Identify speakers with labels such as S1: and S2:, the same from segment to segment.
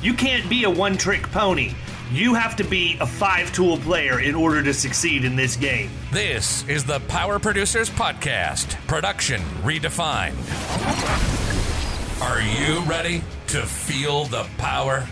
S1: You can't be a one trick pony. You have to be a five tool player in order to succeed in this game.
S2: This is the Power Producers Podcast, production redefined. Are you ready to feel the power?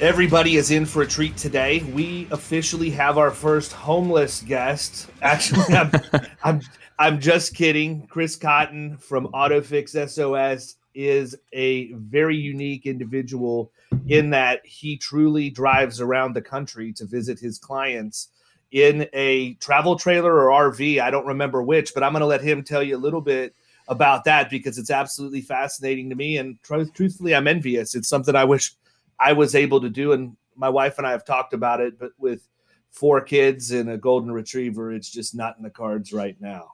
S1: Everybody is in for a treat today. We officially have our first homeless guest. Actually, I'm, I'm, I'm just kidding. Chris Cotton from AutoFix SOS is a very unique individual in that he truly drives around the country to visit his clients in a travel trailer or RV. I don't remember which, but I'm going to let him tell you a little bit about that because it's absolutely fascinating to me. And tr- truthfully, I'm envious. It's something I wish I was able to do. And my wife and I have talked about it, but with four kids and a golden retriever, it's just not in the cards right now.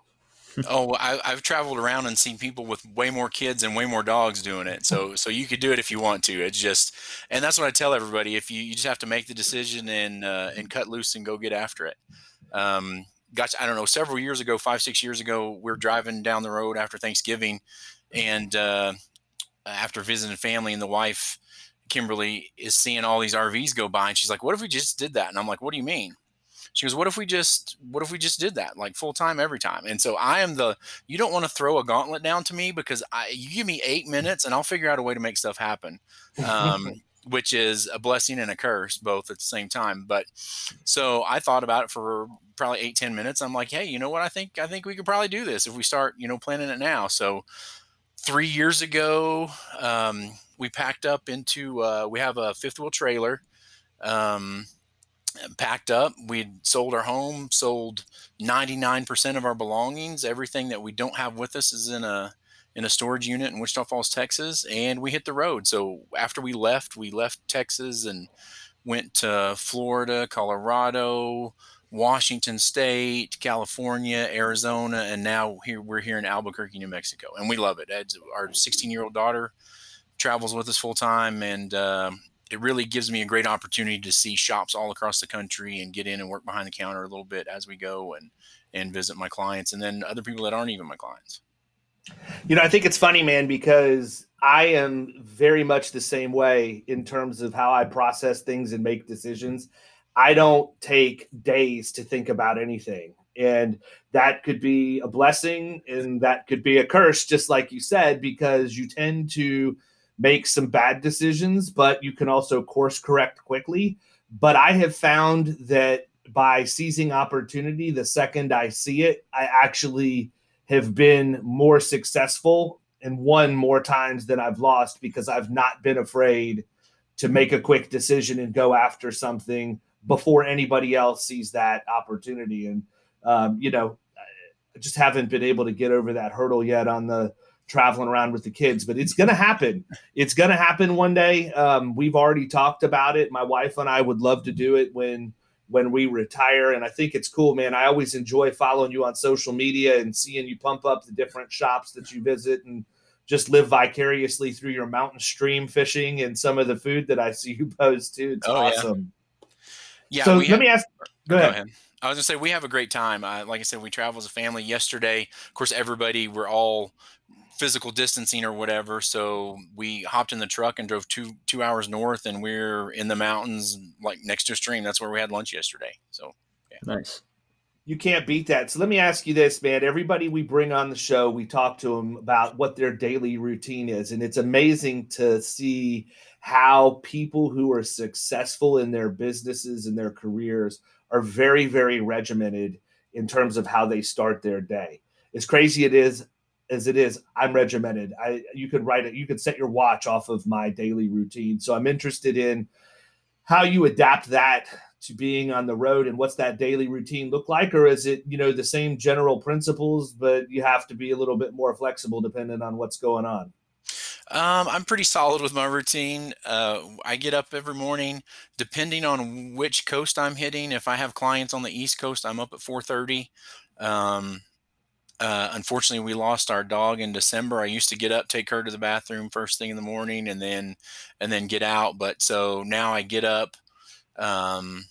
S3: Oh, I, have traveled around and seen people with way more kids and way more dogs doing it. So, so you could do it if you want to. It's just, and that's what I tell everybody. If you, you just have to make the decision and uh, and cut loose and go get after it. Um. I don't know. Several years ago, five six years ago, we are driving down the road after Thanksgiving, and uh, after visiting family, and the wife Kimberly is seeing all these RVs go by, and she's like, "What if we just did that?" And I'm like, "What do you mean?" She goes, "What if we just what if we just did that like full time every time?" And so I am the you don't want to throw a gauntlet down to me because I you give me eight minutes and I'll figure out a way to make stuff happen. Um, which is a blessing and a curse both at the same time. But so I thought about it for probably eight ten minutes. I'm like, hey, you know what? I think I think we could probably do this if we start, you know, planning it now. So three years ago, um, we packed up into uh, we have a fifth wheel trailer um, packed up. We'd sold our home sold 99% of our belongings. Everything that we don't have with us is in a in a storage unit in wichita falls texas and we hit the road. So after we left we left texas and went to florida colorado washington state california arizona and now here we're here in albuquerque new mexico and we love it. Ed's, our 16 year old daughter travels with us full time, and uh, it really gives me a great opportunity to see shops all across the country and get in and work behind the counter a little bit as we go and and visit my clients and then other people that aren't even my clients.
S1: You know, I think it's funny, man, because I am very much the same way in terms of how I process things and make decisions. I don't take days to think about anything. And that could be a blessing and that could be a curse, just like you said, because you tend to make some bad decisions, but you can also course correct quickly. But I have found that by seizing opportunity, the second I see it, I actually have been more successful and won more times than I've lost because I've not been afraid to make a quick decision and go after something before anybody else sees that opportunity. And, um, you know, I just haven't been able to get over that hurdle yet on the traveling around with the kids, but it's going to happen. It's going to happen one day. Um, we've already talked about it. My wife and I would love to do it when when we retire, and I think it's cool, man. I always enjoy following you on social media and seeing you pump up the different shops that you visit and just live vicariously through your mountain stream fishing and some of the food that I see you post too. It's oh, awesome.
S3: Yeah. yeah
S1: so let have, me ask. Go, go ahead. ahead.
S3: I was gonna say we have a great time. Uh, like I said, we travel as a family. Yesterday, of course, everybody we're all physical distancing or whatever. So we hopped in the truck and drove two two hours north, and we're in the mountains, like next to a stream. That's where we had lunch yesterday. So
S4: yeah. nice.
S1: You can't beat that. So let me ask you this, man. Everybody we bring on the show, we talk to them about what their daily routine is. And it's amazing to see how people who are successful in their businesses and their careers are very, very regimented in terms of how they start their day. As crazy it is as it is, I'm regimented. I you could write it, you could set your watch off of my daily routine. So I'm interested in how you adapt that to being on the road and what's that daily routine look like or is it you know the same general principles but you have to be a little bit more flexible depending on what's going on
S3: um, I'm pretty solid with my routine. Uh, I get up every morning, depending on which coast I'm hitting. If I have clients on the East Coast, I'm up at 4:30. Um, uh, unfortunately, we lost our dog in December. I used to get up, take her to the bathroom first thing in the morning, and then and then get out. But so now I get up. Um,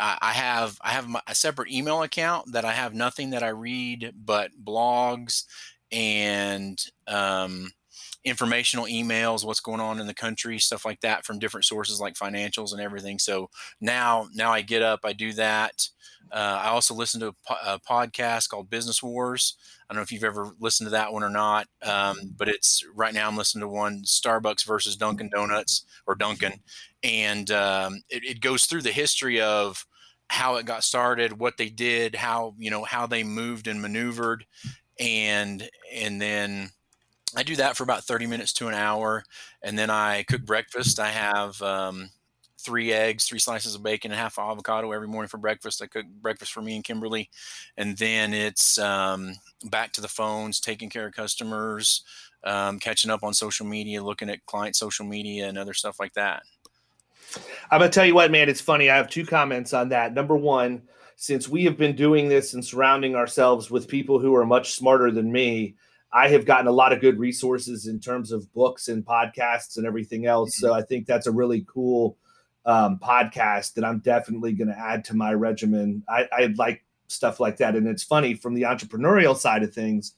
S3: I have I have my, a separate email account that I have nothing that I read but blogs and um, informational emails, what's going on in the country, stuff like that from different sources like financials and everything. So now now I get up, I do that. Uh, I also listen to a, po- a, podcast called Business Wars. I don't know if you've ever listened to that one or not, um, but it's right now I'm listening to one Starbucks versus Dunkin' Donuts or Dunkin', and um, it, it, goes through the history of how it got started, what they did, how you know how they moved and maneuvered, and and then I do that for about 30 minutes to an hour, and then I cook breakfast. I have um, three eggs, three slices of bacon, and half avocado every morning for breakfast. I cook breakfast for me and Kimberly, and then it's um, back to the phones, taking care of customers, um, catching up on social media, looking at client social media, and other stuff like that.
S1: I'm gonna tell you what, man. It's funny. I have two comments on that. Number one, since we have been doing this and surrounding ourselves with people who are much smarter than me, I have gotten a lot of good resources in terms of books and podcasts and everything else. So I think that's a really cool um, podcast that I'm definitely going to add to my regimen. I, I, like stuff like that. And it's funny from the entrepreneurial side of things.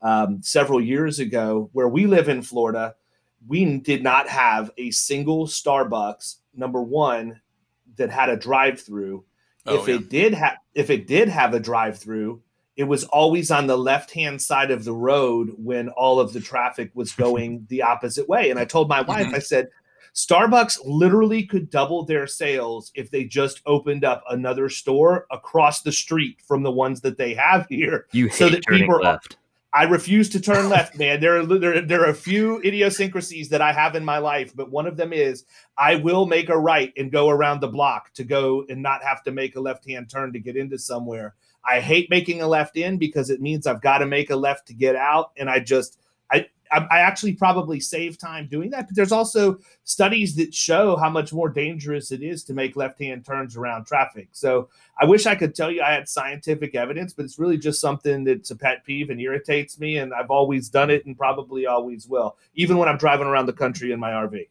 S1: Um, several years ago, where we live in Florida, we did not have a single Starbucks number one that had a drive-through. Oh, if yeah. it did have, if it did have a drive-through, it was always on the left-hand side of the road when all of the traffic was going the opposite way. And I told my wife, mm-hmm. I said, Starbucks literally could double their sales if they just opened up another store across the street from the ones that they have here.
S4: You hate so that people left.
S1: I refuse to turn left, man. There are there, there are a few idiosyncrasies that I have in my life, but one of them is I will make a right and go around the block to go and not have to make a left hand turn to get into somewhere. I hate making a left in because it means I've got to make a left to get out, and I just I I actually probably save time doing that. But there's also studies that show how much more dangerous it is to make left hand turns around traffic. So I wish I could tell you I had scientific evidence, but it's really just something that's a pet peeve and irritates me. And I've always done it and probably always will, even when I'm driving around the country in my RV.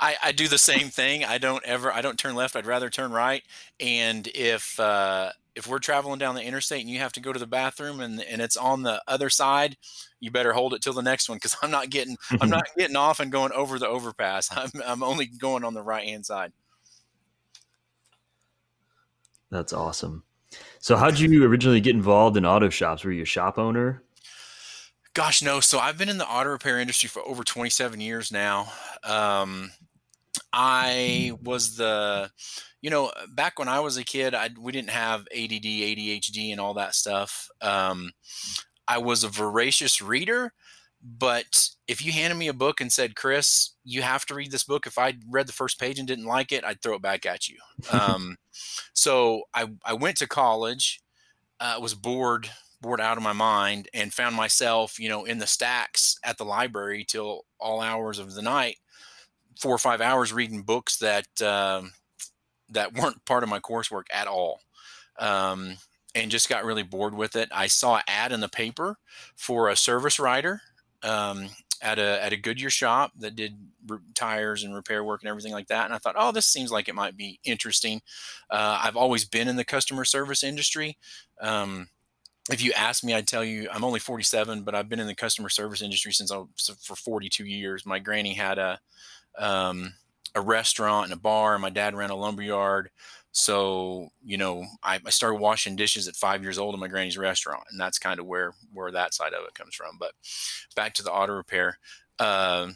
S3: I, I do the same thing. I don't ever, I don't turn left. I'd rather turn right. And if, uh, if we're traveling down the interstate and you have to go to the bathroom and, and it's on the other side, you better hold it till the next one because I'm not getting I'm not getting off and going over the overpass. I'm I'm only going on the right hand side.
S4: That's awesome. So how did you originally get involved in auto shops? Were you a shop owner?
S3: Gosh, no. So I've been in the auto repair industry for over 27 years now. Um, I was the you know, uh, back when I was a kid, I we didn't have ADD, ADHD, and all that stuff. Um, I was a voracious reader, but if you handed me a book and said, "Chris, you have to read this book," if I read the first page and didn't like it, I'd throw it back at you. Um, so I I went to college, uh, was bored bored out of my mind, and found myself, you know, in the stacks at the library till all hours of the night, four or five hours reading books that. Um, that weren't part of my coursework at all. Um, and just got really bored with it. I saw an ad in the paper for a service writer um, at a at a Goodyear shop that did re- tires and repair work and everything like that. And I thought, oh, this seems like it might be interesting. Uh, I've always been in the customer service industry. Um, if you ask me, I'd tell you I'm only 47, but I've been in the customer service industry since I was for 42 years. My granny had a um, a restaurant and a bar, and my dad ran a lumber yard. So, you know, I, I, started washing dishes at five years old in my granny's restaurant, and that's kind of where where that side of it comes from. But back to the auto repair. Uh,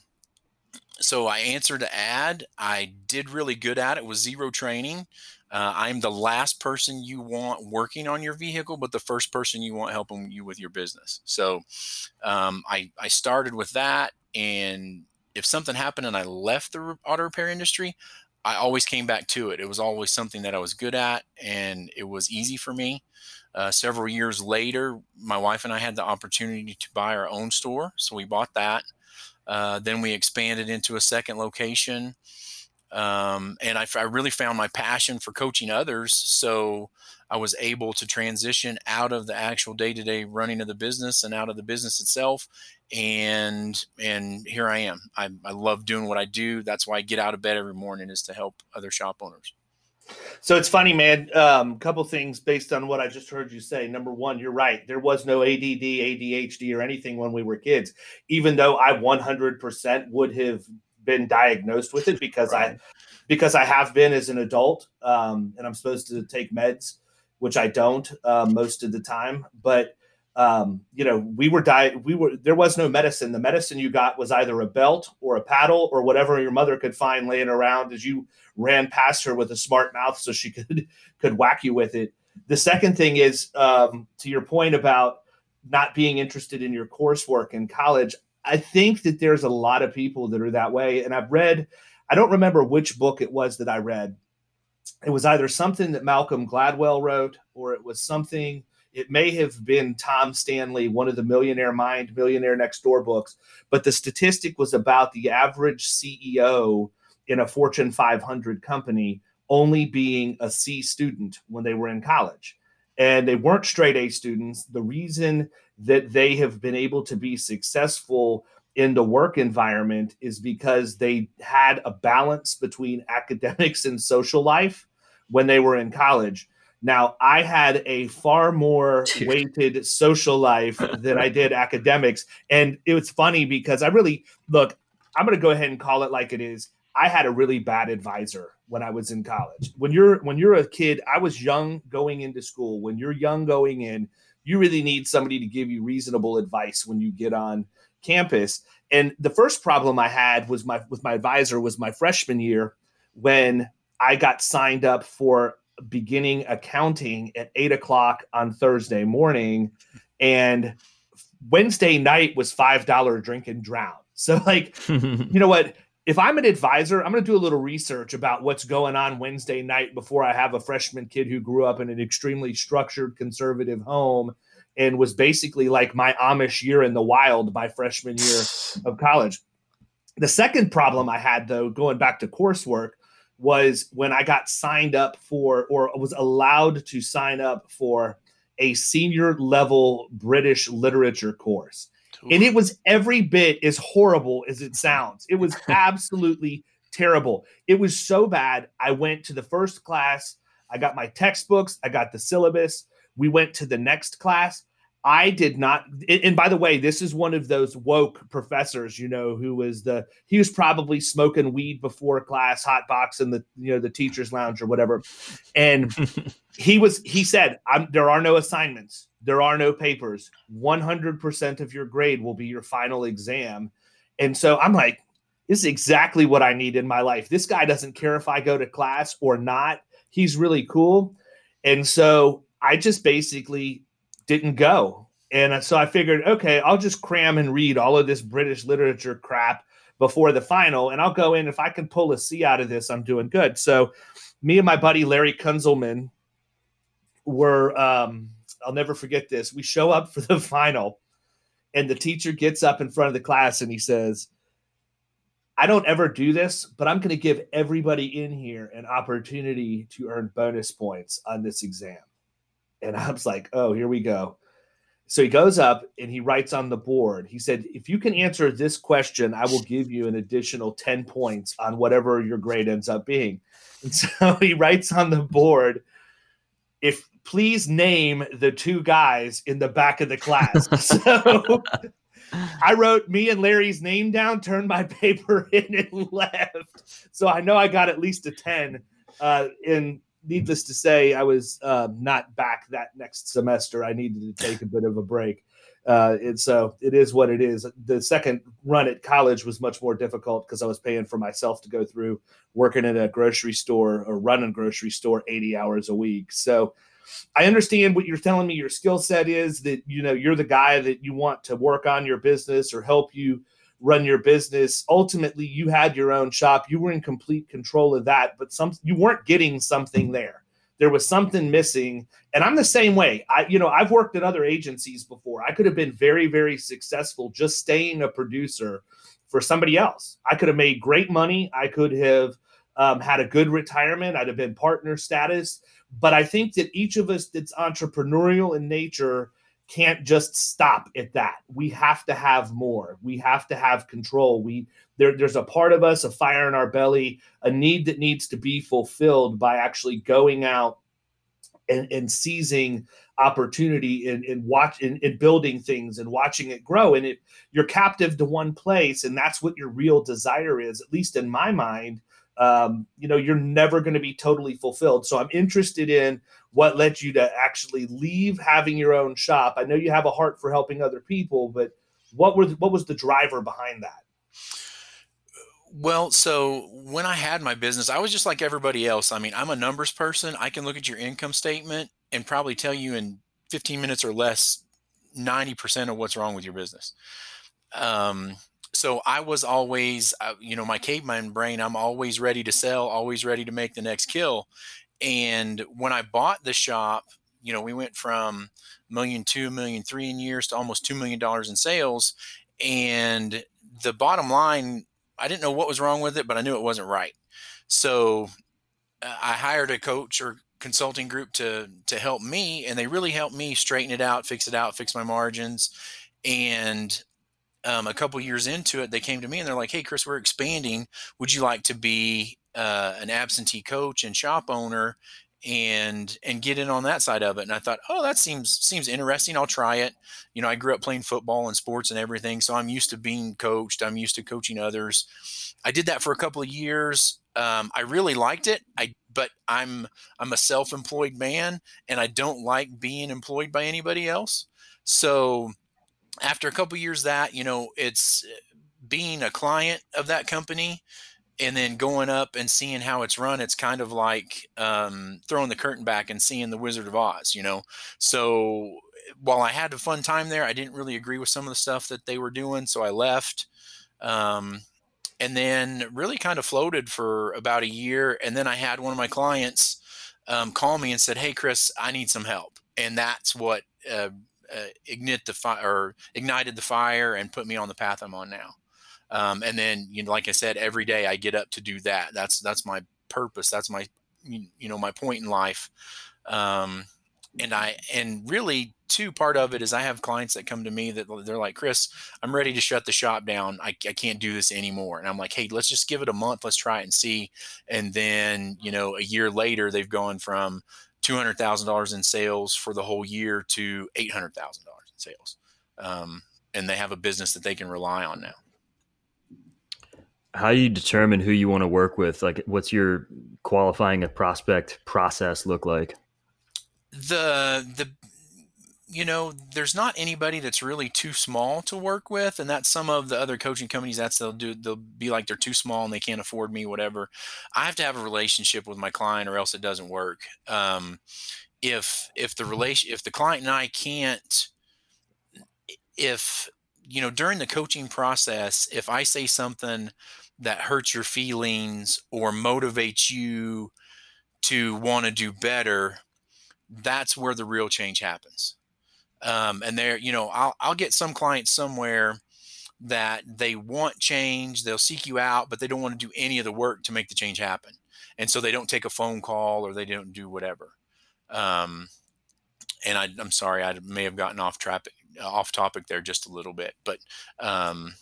S3: so I answered the ad. I did really good at it. With zero training. Uh, I'm the last person you want working on your vehicle, but the first person you want helping you with your business. So um, I I started with that, and if something happened and I left the auto repair industry, I always came back to it. It was always something that I was good at, and it was easy for me. Uh, several years later, my wife and I had the opportunity to buy our own store, so we bought that. Uh, then we expanded into a second location, um, and I, I, really found my passion for coaching others. So I was able to transition out of the actual day-to-day running of the business and out of the business itself and and here I am. I, I love doing what I do. That's why I get out of bed every morning is to help other shop owners.
S1: So it's funny, man. A um, couple things based on what I just heard you say. Number one, you're right. There was no ADD, ADHD, or anything when we were kids. Even though I 100% would have been diagnosed with it because right. I because I have been as an adult, um, and I'm supposed to take meds, which I don't uh, most of the time. But um, you know, we were di- we were there was no medicine. The medicine you got was either a belt or a paddle or whatever your mother could find laying around as you ran past her with a smart mouth so she could could whack you with it. The second thing is um, to your point about not being interested in your coursework in college. I think that there's a lot of people that are that way, and I've read. I don't remember which book it was that I read. It was either something that Malcolm Gladwell wrote, or it was something it may have been Tom Stanley, one of the Millionaire Mind, Millionaire Next Door books, but the statistic was about the average CEO in a Fortune 500 company only being a C student when they were in college. And they weren't straight A students. The reason that they have been able to be successful in the work environment is because they had a balance between academics and social life when they were in college now, I had a far more weighted social life than I did academics. And it was funny because I really look, I'm going to go ahead and call it like it is. I had a really bad advisor when I was in college. When you're when you're a kid, I was young going into school. When you're young going in, you really need somebody to give you reasonable advice when you get on campus. And the first problem I had was my with my advisor was my freshman year when I got signed up for beginning accounting at eight o'clock on Thursday morning, and Wednesday night was five dollar drink and drown. So, like, you know what? If I'm an advisor, I'm going to do a little research about what's going on Wednesday night before I have a freshman kid who grew up in an extremely structured conservative home and was basically like my Amish year in the wild by freshman year of college. The second problem I had, though, going back to coursework, was when I got signed up for or was allowed to sign up for a senior level British literature course. And it was every bit as horrible as it sounds. It was absolutely terrible. It was so bad. I went to the first class, I got my textbooks, I got the syllabus. We went to the next class. I did not. And by the way, this is one of those woke professors, you know, who was the he was probably smoking weed before class, hot box in the you know the teachers' lounge or whatever. And he was he said, "There are no assignments, there are no papers. One hundred percent of your grade will be your final exam." And so I'm like, this is exactly what I need in my life. This guy doesn't care if I go to class or not. He's really cool. And so I just basically didn't go. And so I figured, okay, I'll just cram and read all of this British literature crap before the final, and I'll go in. If I can pull a C out of this, I'm doing good. So, me and my buddy Larry Kunzelman were, um, I'll never forget this. We show up for the final, and the teacher gets up in front of the class and he says, I don't ever do this, but I'm going to give everybody in here an opportunity to earn bonus points on this exam. And I was like, oh, here we go. So he goes up and he writes on the board. He said, if you can answer this question, I will give you an additional 10 points on whatever your grade ends up being. And so he writes on the board, if please name the two guys in the back of the class. so I wrote me and Larry's name down, turned my paper in, and left. So I know I got at least a 10 uh, in needless to say, I was uh, not back that next semester. I needed to take a bit of a break. Uh, and so it is what it is. The second run at college was much more difficult because I was paying for myself to go through working at a grocery store or running a grocery store 80 hours a week. So I understand what you're telling me your skill set is that you know you're the guy that you want to work on your business or help you run your business. Ultimately, you had your own shop. You were in complete control of that, but some you weren't getting something there. There was something missing. And I'm the same way. I, you know, I've worked at other agencies before. I could have been very, very successful just staying a producer for somebody else. I could have made great money. I could have um, had a good retirement. I'd have been partner status. But I think that each of us that's entrepreneurial in nature can't just stop at that. We have to have more. We have to have control. We there, there's a part of us, a fire in our belly, a need that needs to be fulfilled by actually going out and, and seizing opportunity and, and watch and, and building things and watching it grow. And if you're captive to one place, and that's what your real desire is, at least in my mind. Um, you know, you're never going to be totally fulfilled. So I'm interested in what led you to actually leave having your own shop. I know you have a heart for helping other people, but what were the, what was the driver behind that?
S3: Well, so when I had my business, I was just like everybody else. I mean, I'm a numbers person. I can look at your income statement and probably tell you in 15 minutes or less 90% of what's wrong with your business. Um, so I was always, uh, you know, my caveman brain, I'm always ready to sell, always ready to make the next kill. And when I bought the shop, you know, we went from million two, million three in years to almost $2 million in sales. And the bottom line I didn't know what was wrong with it, but I knew it wasn't right. So uh, I hired a coach or consulting group to to help me, and they really helped me straighten it out, fix it out, fix my margins. And um, a couple years into it, they came to me and they're like, "Hey, Chris, we're expanding. Would you like to be uh, an absentee coach and shop owner and and get in on that side of it? And i thought oh that seems seems interesting. I'll try it. You know i grew up playing football and sports and everything so i'm used to being coached. I'm used to coaching others. I did that for a couple of years. Um, i really liked it. I but i'm i'm a self-employed man and i don't like being employed by anybody else. So after a couple years that you know it's being a client of that company and then going up and seeing how it's run it's kind of like um, throwing the curtain back and seeing the wizard of oz you know? So while i had a fun time there i didn't really agree with some of the stuff that they were doing so i left um, and then really kind of floated for about a year and then i had one of my clients um, call me and said hey chris i need some help. And that's what uh, uh, ignite the fire or ignited the fire and put me on the path i'm on now. Um, and then you know like i said every day i get up to do that. That's that's my purpose. That's my you know my point in life. Um, and i and really too part of it is i have clients that come to me that they're like chris i'm ready to shut the shop down. I, I can't do this anymore. And i'm like hey let's just give it a month. Let's try it and see. And then you know a year later they've gone from $200000 in sales for the whole year to $800000 in sales um, and they have a business that they can rely on now
S4: how do you determine who you want to work with? Like, what's your qualifying a prospect process look like?
S3: The the you know, there's not anybody that's really too small to work with, and that's some of the other coaching companies. That's they'll do. They'll be like they're too small and they can't afford me, whatever. I have to have a relationship with my client, or else it doesn't work. Um, if if the relation if the client and I can't if you know during the coaching process if i say something that hurts your feelings or motivates you to want to do better, that's where the real change happens. Um, and there, you know, I'll, I'll get some clients somewhere that they want change, they'll seek you out, but they don't want to do any of the work to make the change happen. And so they don't take a phone call or they don't do whatever. Um, and I, am sorry, I may have gotten off traffic, off topic there just a little bit, but um,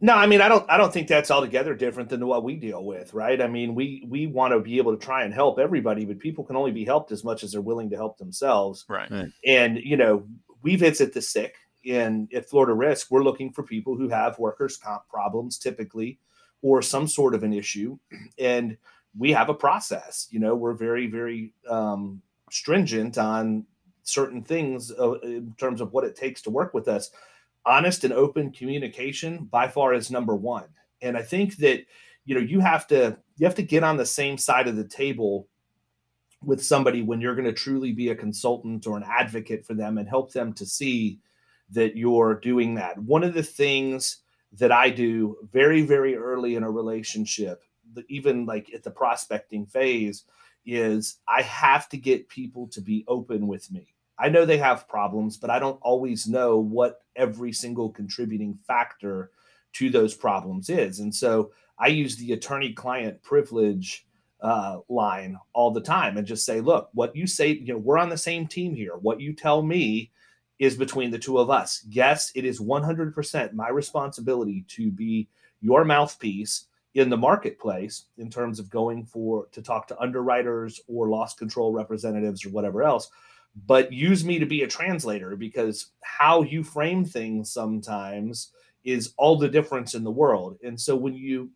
S1: no, I mean I don't I don't think that's altogether different than what we deal with, right? I mean, we we want to be able to try and help everybody, but people can only be helped as much as they're willing to help themselves.
S3: Right. right.
S1: And you know, we visit the sick in at Florida Risk, we're looking for people who have workers comp problems typically or some sort of an issue. And we have a process. You know, we're very, very um, stringent on certain things uh, in terms of what it takes to work with us. Honest and open communication by far is number one. And I think that you know you have to you have to get on the same side of the table with somebody when you're going to truly be a consultant or an advocate for them and help them to see that you're doing that. One of the things that I do very, very early in a relationship, even like at the prospecting phase, is I have to get people to be open with me. I know they have problems, but I don't always know what every single contributing factor to those problems is. And so I use the attorney client privilege uh, line all the time and just say, look, what you say, you know, we're on the same team here. What you tell me is between the two of us. Yes, it is 100% my responsibility to be your mouthpiece in the marketplace in terms of going for to talk to underwriters or loss control representatives or whatever else but use me to be a translator because how you frame things sometimes is all the difference in the world and so when you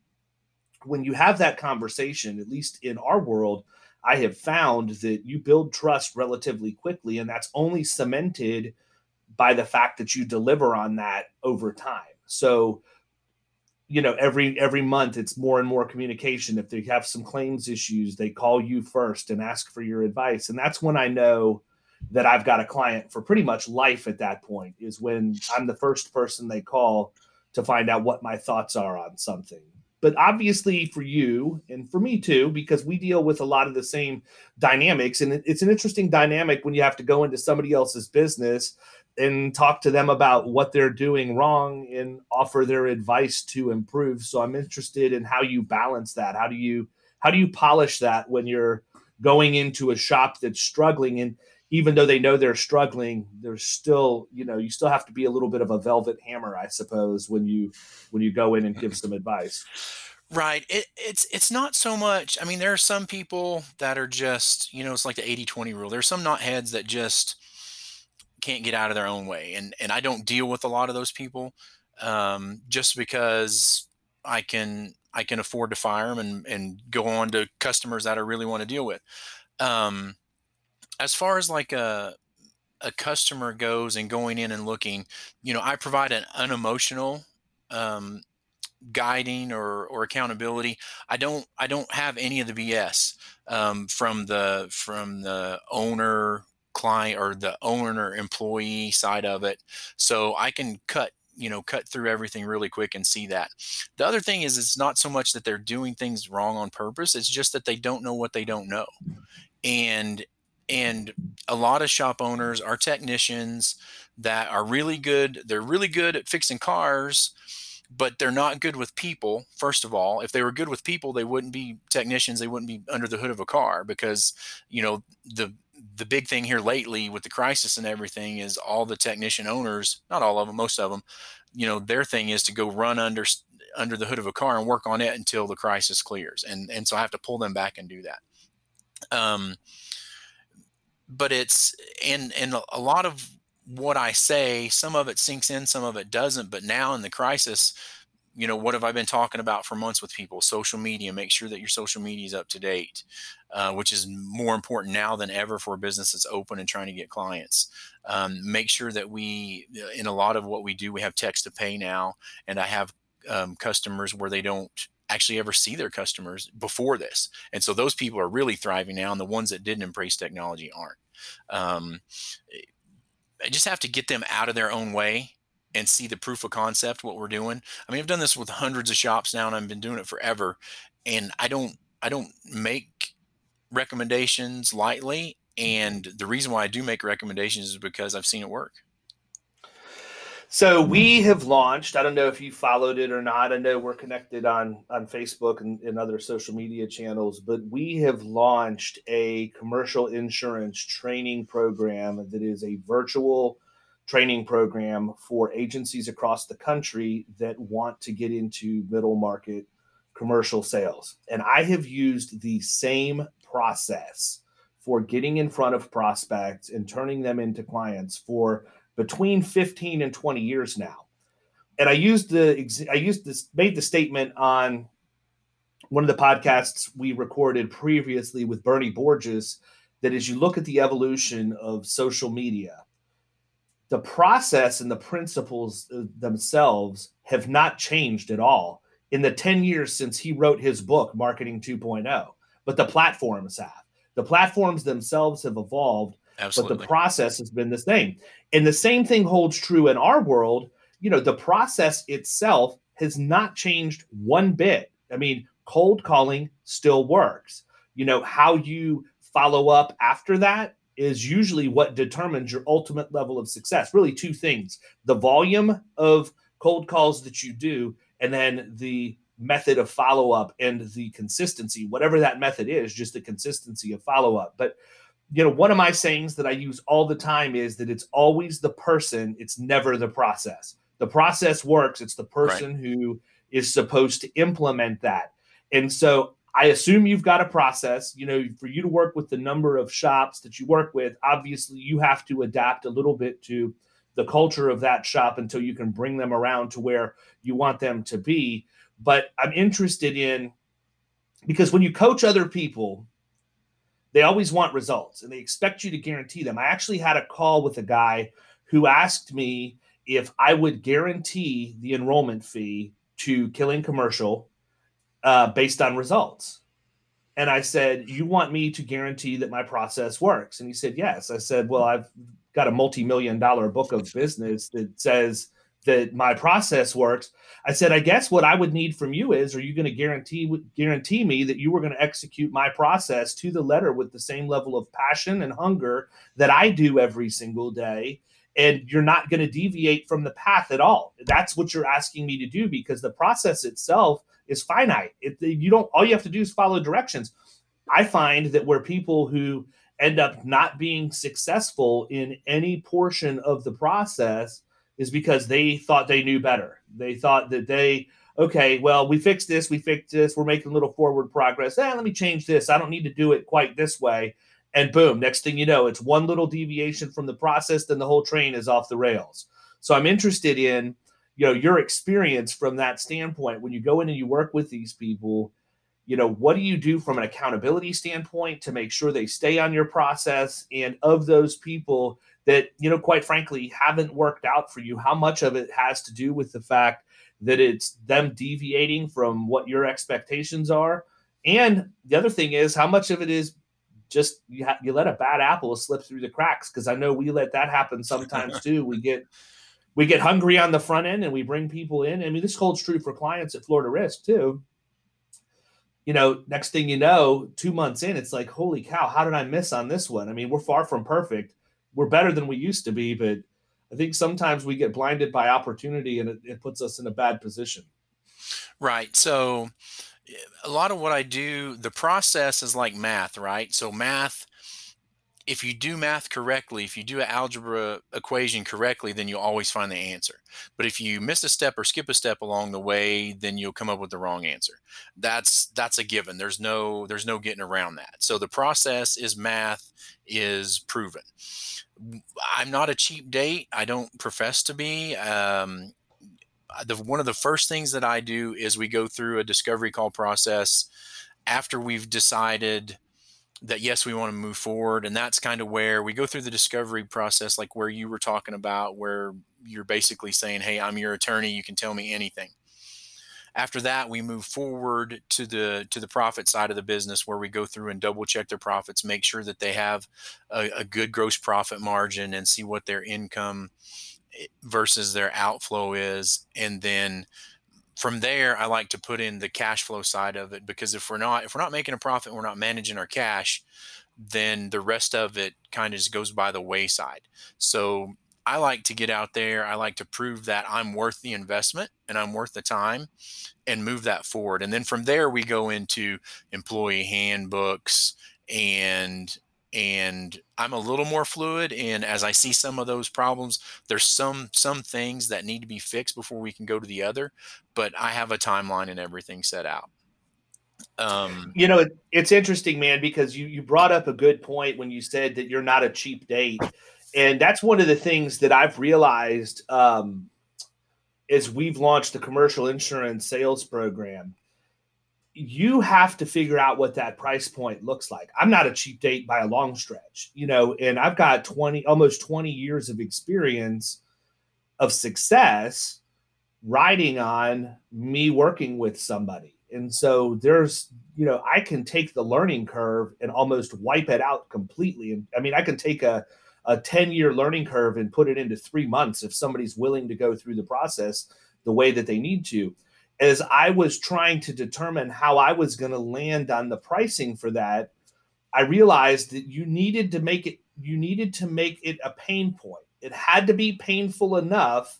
S1: when you have that conversation, at least in our world, I have found that you build trust relatively quickly, and that's only cemented by the fact that you deliver on that over time. So, you know, every every month it's more and more communication. If they have some claims issues, they call you first and ask for your advice, and that's when I know that I've got a client for pretty much life at that point is when I'm the first person they call to find out what my thoughts are on something. But obviously for you and for me too because we deal with a lot of the same dynamics and it's an interesting dynamic when you have to go into somebody else's business and talk to them about what they're doing wrong and offer their advice to improve. So i'm interested in how you balance that. How do you how do you polish that when you're going into a shop that's struggling? And even though they know they're struggling there's still you know you still have to be a little bit of a velvet hammer i suppose when you when you go in and give some advice.
S3: Right. It, it's it's not so much i mean there are some people that are just you know it's like the 80-20 rule. There's some not heads that just can't get out of their own way and and i don't deal with a lot of those people um, just because i can i can afford to fire them and and go on to customers that i really want to deal with. Um, as far as like a a customer goes and going in and looking, you know, I provide an unemotional um, guiding or, or accountability. I don't I don't have any of the BS um, from the from the owner client or the owner employee side of it. So I can cut you know cut through everything really quick and see that the other thing is it's not so much that they're doing things wrong on purpose it's just that they don't know what they don't know and and a lot of shop owners are technicians that are really good they're really good at fixing cars but they're not good with people first of all. If they were good with people they wouldn't be technicians they wouldn't be under the hood of a car because you know the the big thing here lately with the crisis and everything is all the technician owners not all of them most of them you know their thing is to go run under under the hood of a car and work on it until the crisis clears. And and so i have to pull them back and do that. Um but it's and and a lot of what I say, some of it sinks in, some of it doesn't. But now in the crisis, you know, what have I been talking about for months with people? Social media. Make sure that your social media is up to date, uh, which is more important now than ever for a business that's open and trying to get clients. Um, make sure that we, in a lot of what we do, we have text to pay now, and I have um, customers where they don't actually ever see their customers before this. And so those people are really thriving now, and the ones that didn't embrace technology aren't. Um, I just have to get them out of their own way and see the proof of concept what we're doing. I mean, I've done this with hundreds of shops now, and I've been doing it forever. And I don't I don't make recommendations lightly. And the reason why I do make recommendations is because I've seen it work.
S1: So mm-hmm. we have launched. I don't know if you followed it or not. I know we're connected on on Facebook and, and other social media channels, but we have launched a commercial insurance training program that is a virtual training program for agencies across the country that want to get into middle market commercial sales. And I have used the same process for getting in front of prospects and turning them into clients for between 15 and 20 years now. And I used the I used this made the statement on one of the podcasts we recorded previously with Bernie Borges that as you look at the evolution of social media, the process and the principles uh, themselves have not changed at all in the 10 years since he wrote his book, Marketing 2.0, but the platforms have. The platforms themselves have evolved, Absolutely. but the process has been the same. And the same thing holds true in our world. You know, the process itself has not changed one bit. I mean, cold calling still works. You know, how you follow up after that is usually what determines your ultimate level of success. Really, two things the volume of cold calls that you do, and then the method of follow up and the consistency, whatever that method is, just the consistency of follow up. But you know, one of my sayings that I use all the time is that it's always the person, it's never the process. The process works, it's the person right. who is supposed to implement that. And so I assume you've got a process. You know, for you to work with the number of shops that you work with, obviously you have to adapt a little bit to the culture of that shop until you can bring them around to where you want them to be. But I'm interested in because when you coach other people, they always want results and they expect you to guarantee them. I actually had a call with a guy who asked me if I would guarantee the enrollment fee to Killing Commercial uh, based on results. And I said, You want me to guarantee that my process works? And he said, Yes. I said, Well, I've got a multi million dollar book of business that says that my process works. I said, I guess what I would need from you is, are you going to guarantee guarantee me that you were going to execute my process to the letter with the same level of passion and hunger that I do every single day? And you're not going to deviate from the path at all. That's what you're asking me to do because the process itself is finite. It, you don't. All you have to do is follow directions. I find that where people who end up not being successful in any portion of the process is because they thought they knew better. They thought that they, okay, well, we fixed this, we fixed this, we're making a little forward progress. Eh, let me change this. I don't need to do it quite this way. And boom, next thing you know, it's one little deviation from the process, then the whole train is off the rails. So I'm interested in, you know, your experience from that standpoint when you go in and you work with these people. You know, what do you do from an accountability standpoint to make sure they stay on your process? And of those people that, you know, quite frankly, haven't worked out for you, how much of it has to do with the fact that it's them deviating from what your expectations are? And the other thing is, how much of it is just you, ha- you let a bad apple slip through the cracks? Because I know we let that happen sometimes too. We get we get hungry on the front end and we bring people in. I mean, this holds true for clients at Florida Risk too. You know, next thing you know, two months in, it's like, holy cow, how did I miss on this one? I mean, we're far from perfect we're better than we used to be, but I think sometimes we get blinded by opportunity and it, it puts us in a bad position.
S3: Right. So a lot of what I do, the process is like math, right? So math if you do math correctly, if you do an algebra equation correctly, then you'll always find the answer. But if you miss a step or skip a step along the way, then you'll come up with the wrong answer. That's that's a given. There's no there's no getting around that. So the process is math is proven. I'm not a cheap date. I don't profess to be. Um, the, one of the first things that I do is we go through a discovery call process after we've decided that yes we want to move forward and that's kind of where we go through the discovery process like where you were talking about where you're basically saying hey i'm your attorney you can tell me anything. After that we move forward to the to the profit side of the business where we go through and double check their profits make sure that they have a, a good gross profit margin and see what their income eh, versus their outflow is and then from there i like to put in the cash flow side of it because if we're not if we're not making a profit we're not managing our cash then the rest of it kind of just goes by the wayside. So i like to get out there i like to prove that i'm worth the investment and i'm worth the time and move that forward. And then from there we go into employee handbooks and and I'm a little more fluid and as I see some of those problems there's some some things that need to be fixed before we can go to the other but I have a timeline and everything set out.
S1: Um you know it, it's interesting man because you you brought up a good point when you said that you're not a cheap date and that's one of the things that I've realized um is we've launched the commercial insurance sales program you have to figure out what that price point looks like. I'm not a cheap date by a long stretch, you know, and I've got 20 almost 20 years of experience of success riding on me working with somebody. And so there's, you know, I can take the learning curve and almost wipe it out completely. And I mean, I can take a a 10 year learning curve and put it into 3 months if somebody's willing to go through the process the way that they need to as I was trying to determine how I was going to land on the pricing for that, I realized that you needed to make it you needed to make it a pain point. It had to be painful enough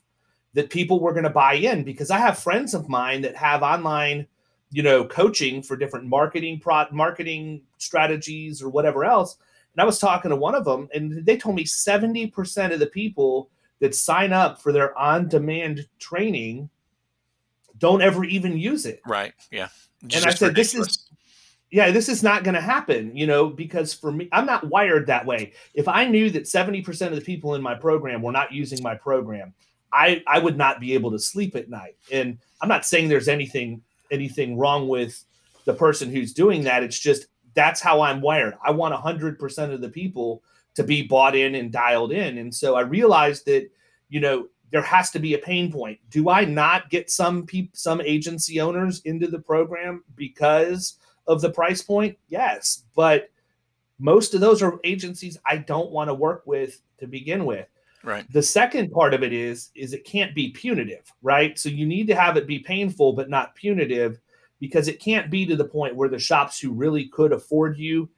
S1: that people were going to buy in because I have friends of mine that have online, you know, coaching for different marketing pro- marketing strategies or whatever else. And I was talking to one of them and they told me 70% of the people that sign up for their on-demand training don't ever even use it.
S3: Right. Yeah.
S1: Just and I said, ridiculous. this is, yeah, this is not going to happen, you know, because for me, I'm not wired that way. If I knew that 70% of the people in my program were not using my program, I, I would not be able to sleep at night. And I'm not saying there's anything, anything wrong with the person who's doing that. It's just, that's how I'm wired. I want 100% of the people to be bought in and dialed in. And so I realized that, you know, there has to be a pain point. Do I not get some people, some agency owners into the program because of the price point? Yes, but most of those are agencies I don't want to work with to begin with.
S3: Right.
S1: The second part of it is is it can't be punitive, right? So you need to have it be painful but not punitive because it can't be to the point where the shops who really could afford you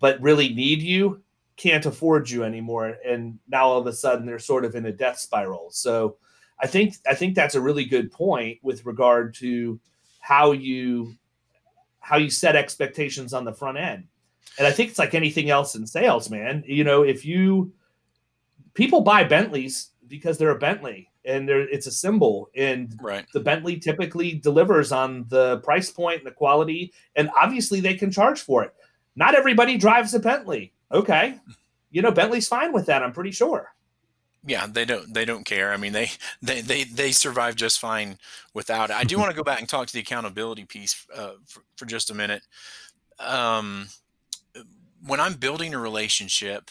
S1: but really need you can't afford you anymore and now all of a sudden they're sort of in a death spiral. So i think i think that's a really good point with regard to how you how you set expectations on the front end. And i think it's like anything else in sales man. You know if you people buy bentleys because they're a bentley and they're, it's a symbol. And
S3: right.
S1: the bentley typically delivers on the price point and the quality and obviously they can charge for it. Not everybody drives a bentley okay, you know Bentley's fine with that. I'm pretty sure.
S3: Yeah, they don't they don't care. I mean, they they they they survive just fine without it. I do want to go back and talk to the accountability piece uh, for, for just a minute. Um, when I'm building a relationship,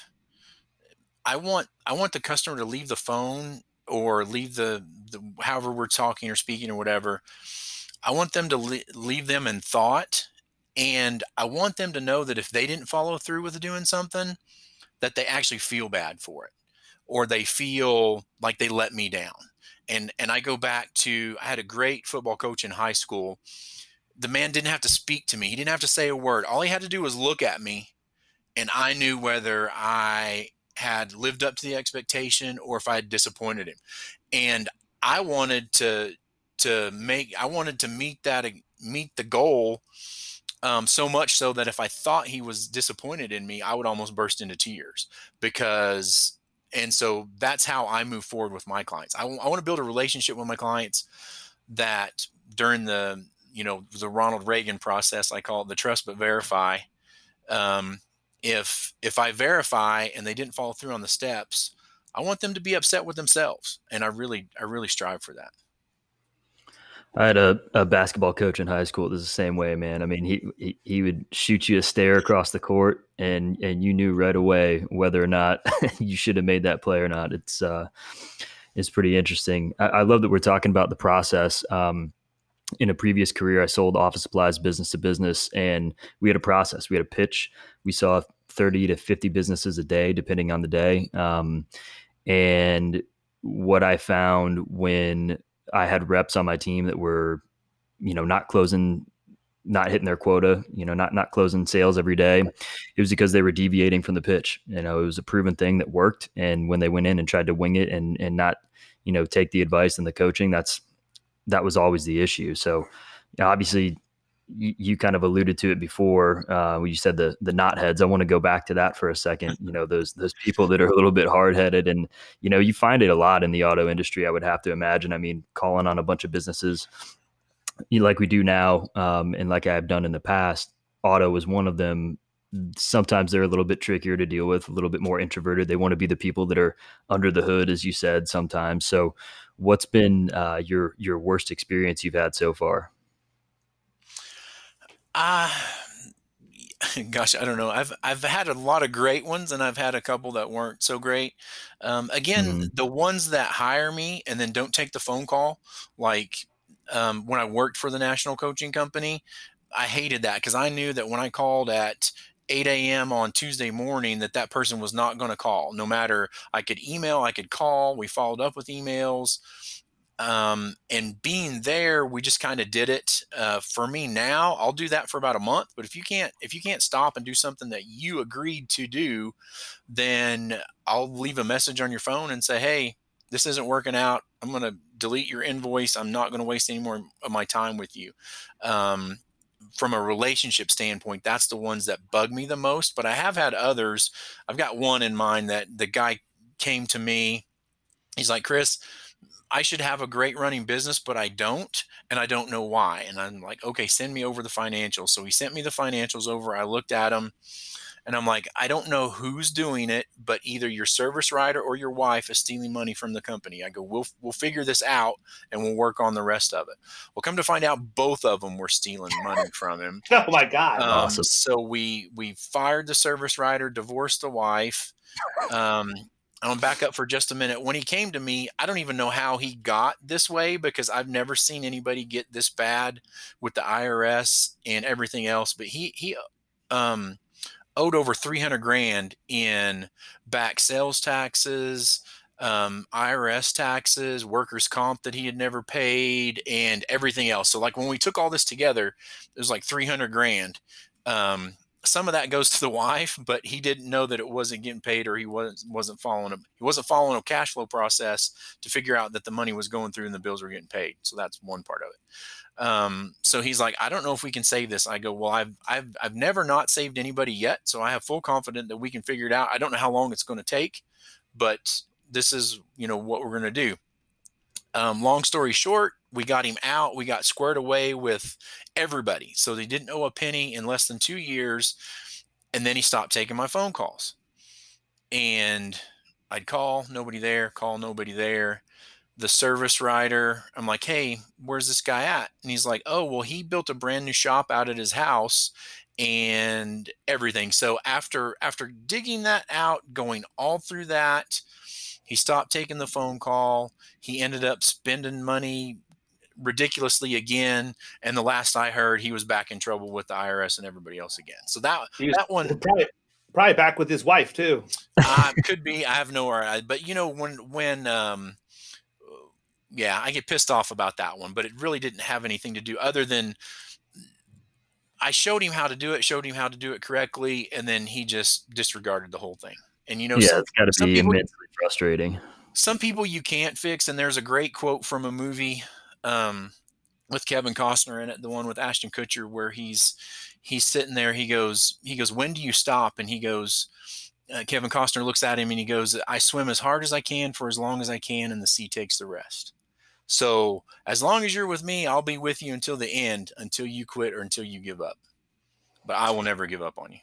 S3: I want I want the customer to leave the phone or leave the, the however we're talking or speaking or whatever. I want them to leave them in thought and I want them to know that if they didn't follow through with doing something, that they actually feel bad for it or they feel like they let me down. And and I go back to I had a great football coach in high school. The man didn't have to speak to me. He didn't have to say a word. All he had to do was look at me and I knew whether I had lived up to the expectation or if I had disappointed him. And I wanted to to make I wanted to meet that meet the goal um, so much so that if I thought he was disappointed in me, I would almost burst into tears because, and so that's how I move forward with my clients. I, w- I want to build a relationship with my clients that during the, you know, the Ronald Reagan process, I call it the trust but verify. Um, if if I verify and they didn't follow through on the steps, I want them to be upset with themselves, and I really I really strive for that.
S4: I had a, a basketball coach in high school. It was the same way, man. I mean, he, he, he would shoot you a stare across the court, and and you knew right away whether or not you should have made that play or not. It's uh, it's pretty interesting. I, I love that we're talking about the process. Um, in a previous career, I sold office supplies business to business, and we had a process. We had a pitch. We saw thirty to fifty businesses a day, depending on the day. Um, and what I found when I had reps on my team that were, you know, not closing, not hitting their quota, you know, not not closing sales every day. It was because they were deviating from the pitch. You know, it was a proven thing that worked. And when they went in and tried to wing it and and not, you know, take the advice and the coaching, that's that was always the issue. So obviously you, kind of alluded to it before uh, when you said the the knot heads. I want to go back to that for a second. You know, those those people that are a little bit hard headed, and you know, you find it a lot in the auto industry. I would have to imagine. I mean, calling on a bunch of businesses, like we do now, um, and like I've done in the past. Auto is one of them. Sometimes they're a little bit trickier to deal with, a little bit more introverted. They want to be the people that are under the hood, as you said. Sometimes. So, what's been uh, your your worst experience you've had so far?
S3: Uh gosh, I don't know. I've I've had a lot of great ones, and I've had a couple that weren't so great. Um, again,
S4: Mhm.
S3: the ones that hire me and then don't take the phone call, like um, when I worked for the national coaching company, I hated that because I knew that when I called at 8 a.m. on Tuesday morning, that that person was not going to call. No matter I could email, I could call. We followed up with emails um, and being there we just kind of did it uh, for me now i'll do that for about a month but if you can't if you can't stop and do something that you agreed to do then i'll leave a message on your phone and say hey this isn't working out. I'm going to delete your invoice. I'm not going to waste any more of my time with you. Um, from a relationship standpoint that's the ones that bug me the most but i have had others. I've got one in mind that the guy came to me he's like chris I should have a great running business, but I don't, and I don't know why. And I'm like, okay, send me over the financials. So he sent me the financials over. I looked at them, and I'm like, I don't know who's doing it, but either your service writer or your wife is stealing money from the company. I go, we'll we'll figure this out, and we'll work on the rest of it. Well, come to find out, both of them were stealing money from him.
S1: Oh my god!
S3: Um,
S4: Awesome.
S3: So we we fired the service writer, divorced the wife. Um, I'm gonna back up for just a minute. When he came to me, I don't even know how he got this way because I've never seen anybody get this bad with the IRS and everything else. But he he um, owed over 300 grand in back sales taxes, um, IRS taxes, workers' comp that he had never paid, and everything else. So like when we took all this together, it was like 300 grand. Um, some of that goes to the wife, but he didn't know that it wasn't getting paid, or he wasn't wasn't following a he wasn't following a cash flow process to figure out that the money was going through and the bills were getting paid. So that's one part of it. Um, so he's like, I don't know if we can save this. I go, well, I've I've I've never not saved anybody yet, so I have full confidence that we can figure it out. I don't know how long it's going to take, but this is you know what we're going to do. Um, long story short, we got him out. We got squared away with everybody. So they didn't owe a penny in less than two years. And then he stopped taking my phone calls. And I'd call, nobody there, call, nobody there. The service writer, I'm like, hey, where's this guy at? And he's like, oh, well, he built a brand new shop out at his house and everything. So after after digging that out, going all through that, he stopped taking the phone call. He ended up spending money ridiculously again. And the last I heard, he was back in trouble with the IRS and everybody else again. So that
S1: He was-
S3: that one
S1: probably, probably back with his wife too.
S3: uh, could be. I have no idea. But you know when when um, yeah, I get pissed off about that one. But it really didn't have anything to do other than I showed him how to do it, showed him how to do it correctly, and then he just disregarded the whole thing. And you know,
S4: yeah,
S3: some,
S4: it's got to be
S3: people-
S4: immensely frustrating.
S3: some people you can't fix and there's a great quote from a movie um, with kevin costner in it the one with ashton kutcher where he's he's sitting there he goes he goes when do you stop and he goes uh, kevin costner looks at him and he goes i swim as hard as i can for as long as i can and the sea takes the rest so as long as you're with me i'll be with you until the end until you quit or until you give up but i will never give up on you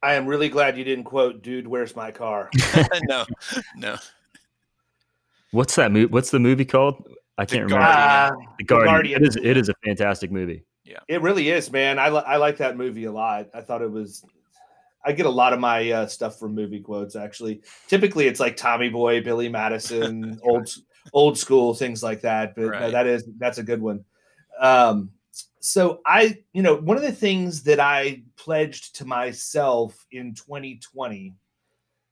S1: I am really glad you didn't quote, "Dude, where's my car?"
S3: no no
S4: What's that movie? What's the movie called? I
S3: The
S4: can't remember.
S3: Guardian.
S1: Uh,
S4: the Guardian.
S1: Guardian.
S4: It is. It is a fantastic movie.
S1: Yeah, it really is, man. I li- I like that movie a lot. I thought it was. I get a lot of my uh, stuff from movie quotes. Actually, typically it's like Tommy Boy, Billy Madison, old old school things like that. But no, that is that's a good one. Um, so I, you know, one of the things that I pledged to myself in 2020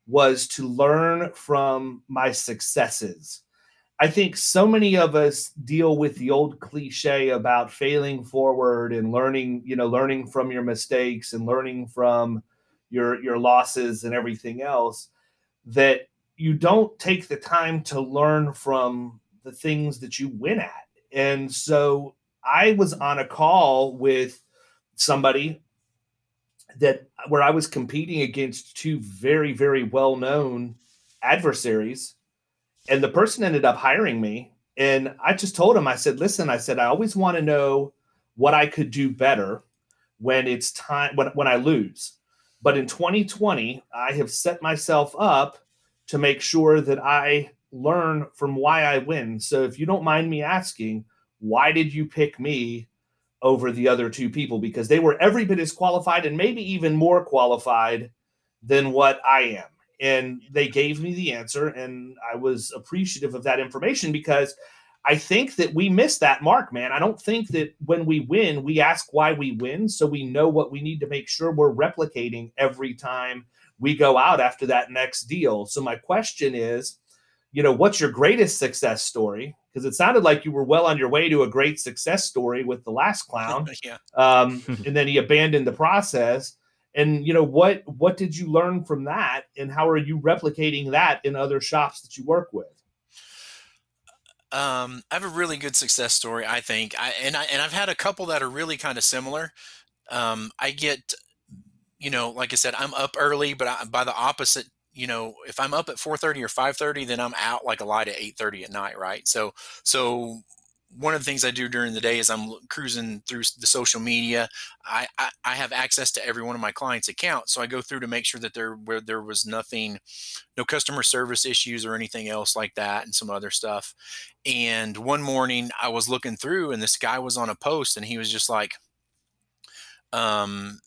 S1: was to learn from my successes. I think so many of us deal with the old cliche about failing forward and learning, you know, learning from your mistakes and learning from your your losses and everything else that you don't take the time to learn from the things that you win at. And so I was on a call with somebody that where I was competing against two very very well-known adversaries and the person ended up hiring me and I just told him I said listen I said I always want to know what I could do better when it's time when when I lose. But in 2020 I have set myself up to make sure that I learn from why I win. So if you don't mind me asking, why did you pick me over the other two people because they were every bit as qualified and maybe even more qualified than what I am. And they gave me the answer, and I was appreciative of that information because I think that we miss that mark, man. I don't think that when we win, we ask why we win. So we know what we need to make sure we're replicating every time we go out after that next deal. So my question is, you know, what's your greatest success story? Because it sounded like you were well on your way to a great success story with the last clown.
S3: yeah.
S1: Um, and then he abandoned the process. And you know what? What did you learn from that, and how are you replicating that in other shops that you work with?
S3: Um, I have a really good success story, I think. I and I and I've had a couple that are really kind of similar. Um, I get, you know, like I said, I'm up early, but I, by the opposite you know, if I'm up at 4:30 or 5:30, then I'm out like a light at 8:30 at night, right? So, so one of the things I do during the day is I'm cruising through the social media. I, I, I have access to every one of my clients' accounts, so I go through to make sure that there where there was nothing, no customer service issues or anything else like that, and some other stuff. And one morning I was looking through, and this guy was on a post, and he was just like, um,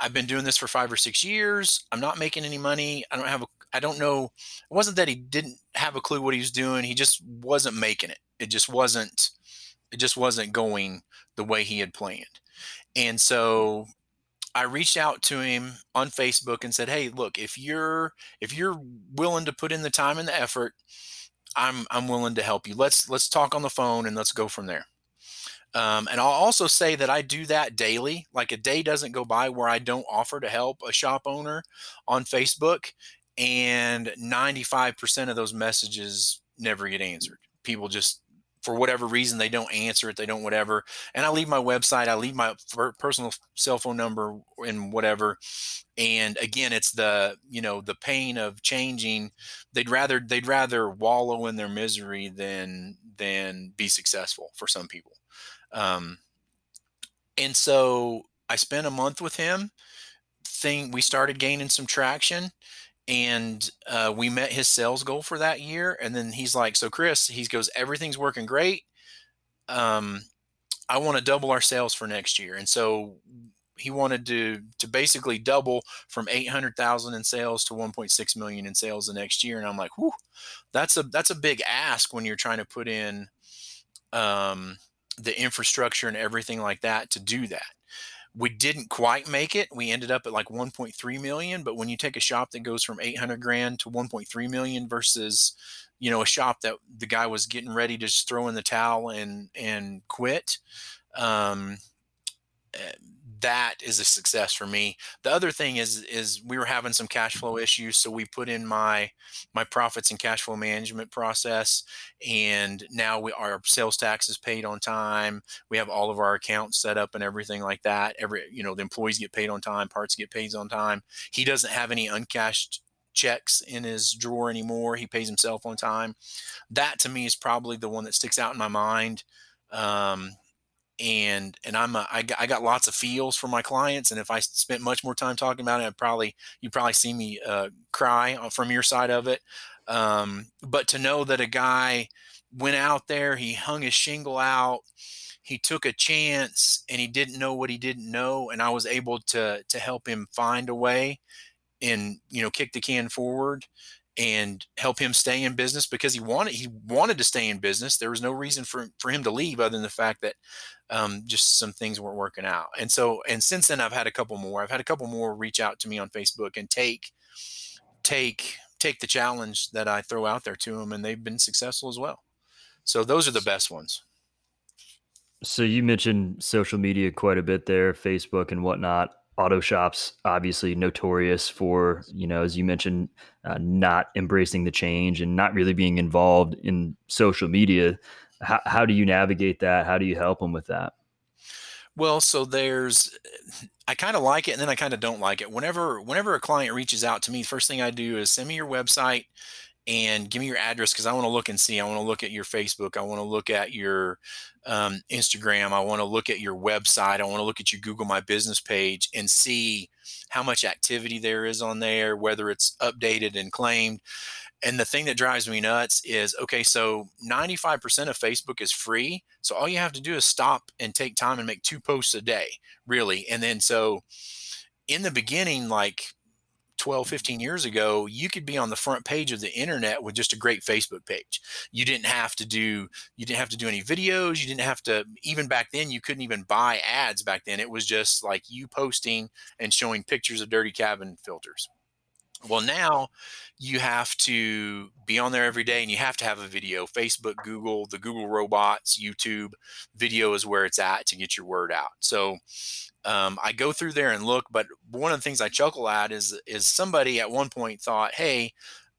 S3: I've been doing this for five or six years. I'm not making any money. I don't have a, I don't know. It wasn't that he didn't have a clue what he was doing. He just wasn't making it. It just wasn't, it just wasn't going the way he had planned. And so I reached out to him on Facebook and said, "Hey, look, if you're if you're willing to put in the time and the effort, I'm I'm willing to help you. Let's let's talk on the phone and let's go from there." Um, and I'll also say that I do that daily. Like a day doesn't go by where I don't offer to help a shop owner on Facebook. And 95% of those messages never get answered. People just, for whatever reason, they don't answer it. They don't whatever. And I leave my website, I leave my personal cell phone number and whatever. And again, it's the, you know, the pain of changing. They'd rather, they'd rather wallow in their misery than, than be successful for some people. Um, and so I spent a month with him. Thing we started gaining some traction, and uh, we met his sales goal for that year. And then he's like, "So Chris," he goes, "Everything's working great. Um, I want to double our sales for next year." And so he wanted to to basically double from 800,000 in sales to 1.6 million in sales the next year and I'm like, "Whew, that's a that's a big ask when you're trying to put in um the infrastructure and everything like that to do that. We didn't quite make it. We ended up at like 1.3 million. But when you take a shop that goes from 800 grand to 1.3 million versus, you know, a shop that the guy was getting ready to just throw in the towel and and quit, um, eh, that is a success for me. The other thing is is we were having some cash flow issues, so we put in my my profits and cash flow management process, and now we our sales tax is paid on time. We have all of our accounts set up and everything like that. Every you know the employees get paid on time, parts get paid on time. He doesn't have any uncashed checks in his drawer anymore. He pays himself on time. That to me is probably the one that sticks out in my mind. Um, and and I'm a, I, got, I got lots of feels for my clients, and if I spent much more time talking about it, I'd probably you probably see me uh, cry from your side of it. Um, but to know that a guy went out there, he hung his shingle out, he took a chance, and he didn't know what he didn't know, and I was able to to help him find a way and you know kick the can forward and help him stay in business because he wanted he wanted to stay in business. There was no reason for for him to leave other than the fact that um, just some things weren't working out. And so and since then I've had a couple more. I've had a couple more reach out to me on Facebook and take take take the challenge that I throw out there to them, and they've been successful as well. So those are the best ones.
S4: So you mentioned social media quite a bit there, Facebook and whatnot auto shops obviously notorious for you know as you mentioned uh, not embracing the change and not really being involved in social media how, how do you navigate that how do you help them with that
S3: well so there's i kind of like it and then i kind of don't like it whenever whenever a client reaches out to me first thing i do is send me your website and give me your address because I want to look and see. I want to look at your Facebook. I want to look at your um, Instagram. I want to look at your website. I want to look at your Google My Business page and see how much activity there is on there, whether it's updated and claimed. And the thing that drives me nuts is okay, so 95% of Facebook is free. So all you have to do is stop and take time and make two posts a day, really. And then so in the beginning, like 12 15 years ago you could be on the front page of the internet with just a great facebook page you didn't have to do you didn't have to do any videos you didn't have to even back then you couldn't even buy ads back then it was just like you posting and showing pictures of dirty cabin filters well, now you have to be on there every day and you have to have a video. Facebook, Google, the Google robots, YouTube, video is where it's at to get your word out. So um, I go through there and look, but one of the things I chuckle at is is somebody at one point thought, "Hey,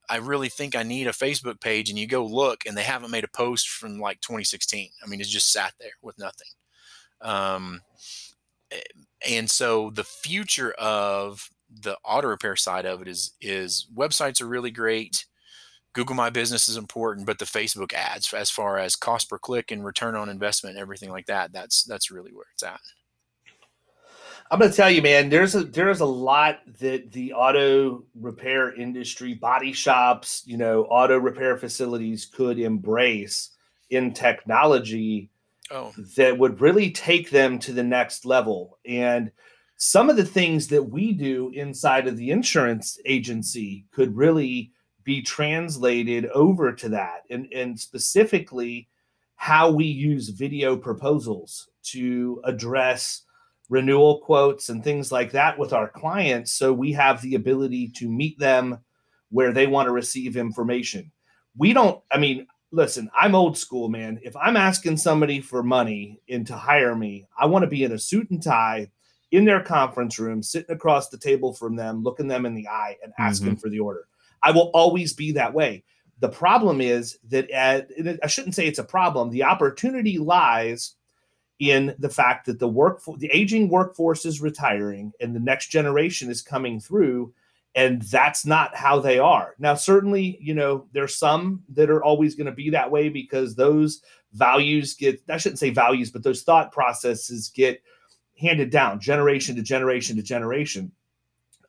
S3: I really think I need a Facebook page," and you go look, and they haven't made a post from like 2016. I mean, it's just sat there with nothing. Um, eh, and so the future of the auto repair side of it is is websites are really great. Google My Business is important, but the Facebook ads, as far as cost per click and return on investment, and everything like that, that's that's really where it's at.
S1: I'm going to tell you, man. There's a there's a lot that the auto repair industry, body shops, you know, auto repair facilities could embrace in technology oh. that would really take them to the next level. And some of the things that we do inside of the insurance agency could really be translated over to that, and and specifically how we use video proposals to address renewal quotes and things like that with our clients so we have the ability to meet them where they want to receive information. We don't, I mean, listen, I'm old school, man. If I'm asking somebody for money and to hire me, I want to be in a suit and tie in their conference room, sitting across the table from them, looking them in the eye and asking mm-hmm. for the order. I will always be that way. The problem is that at, I shouldn't say it's a problem. The opportunity lies in the fact that the work the aging workforce is retiring and the next generation is coming through and that's not how they are now certainly you know there's some that are always going to be that way because those values get i shouldn't say values but those thought processes get handed down generation to generation to generation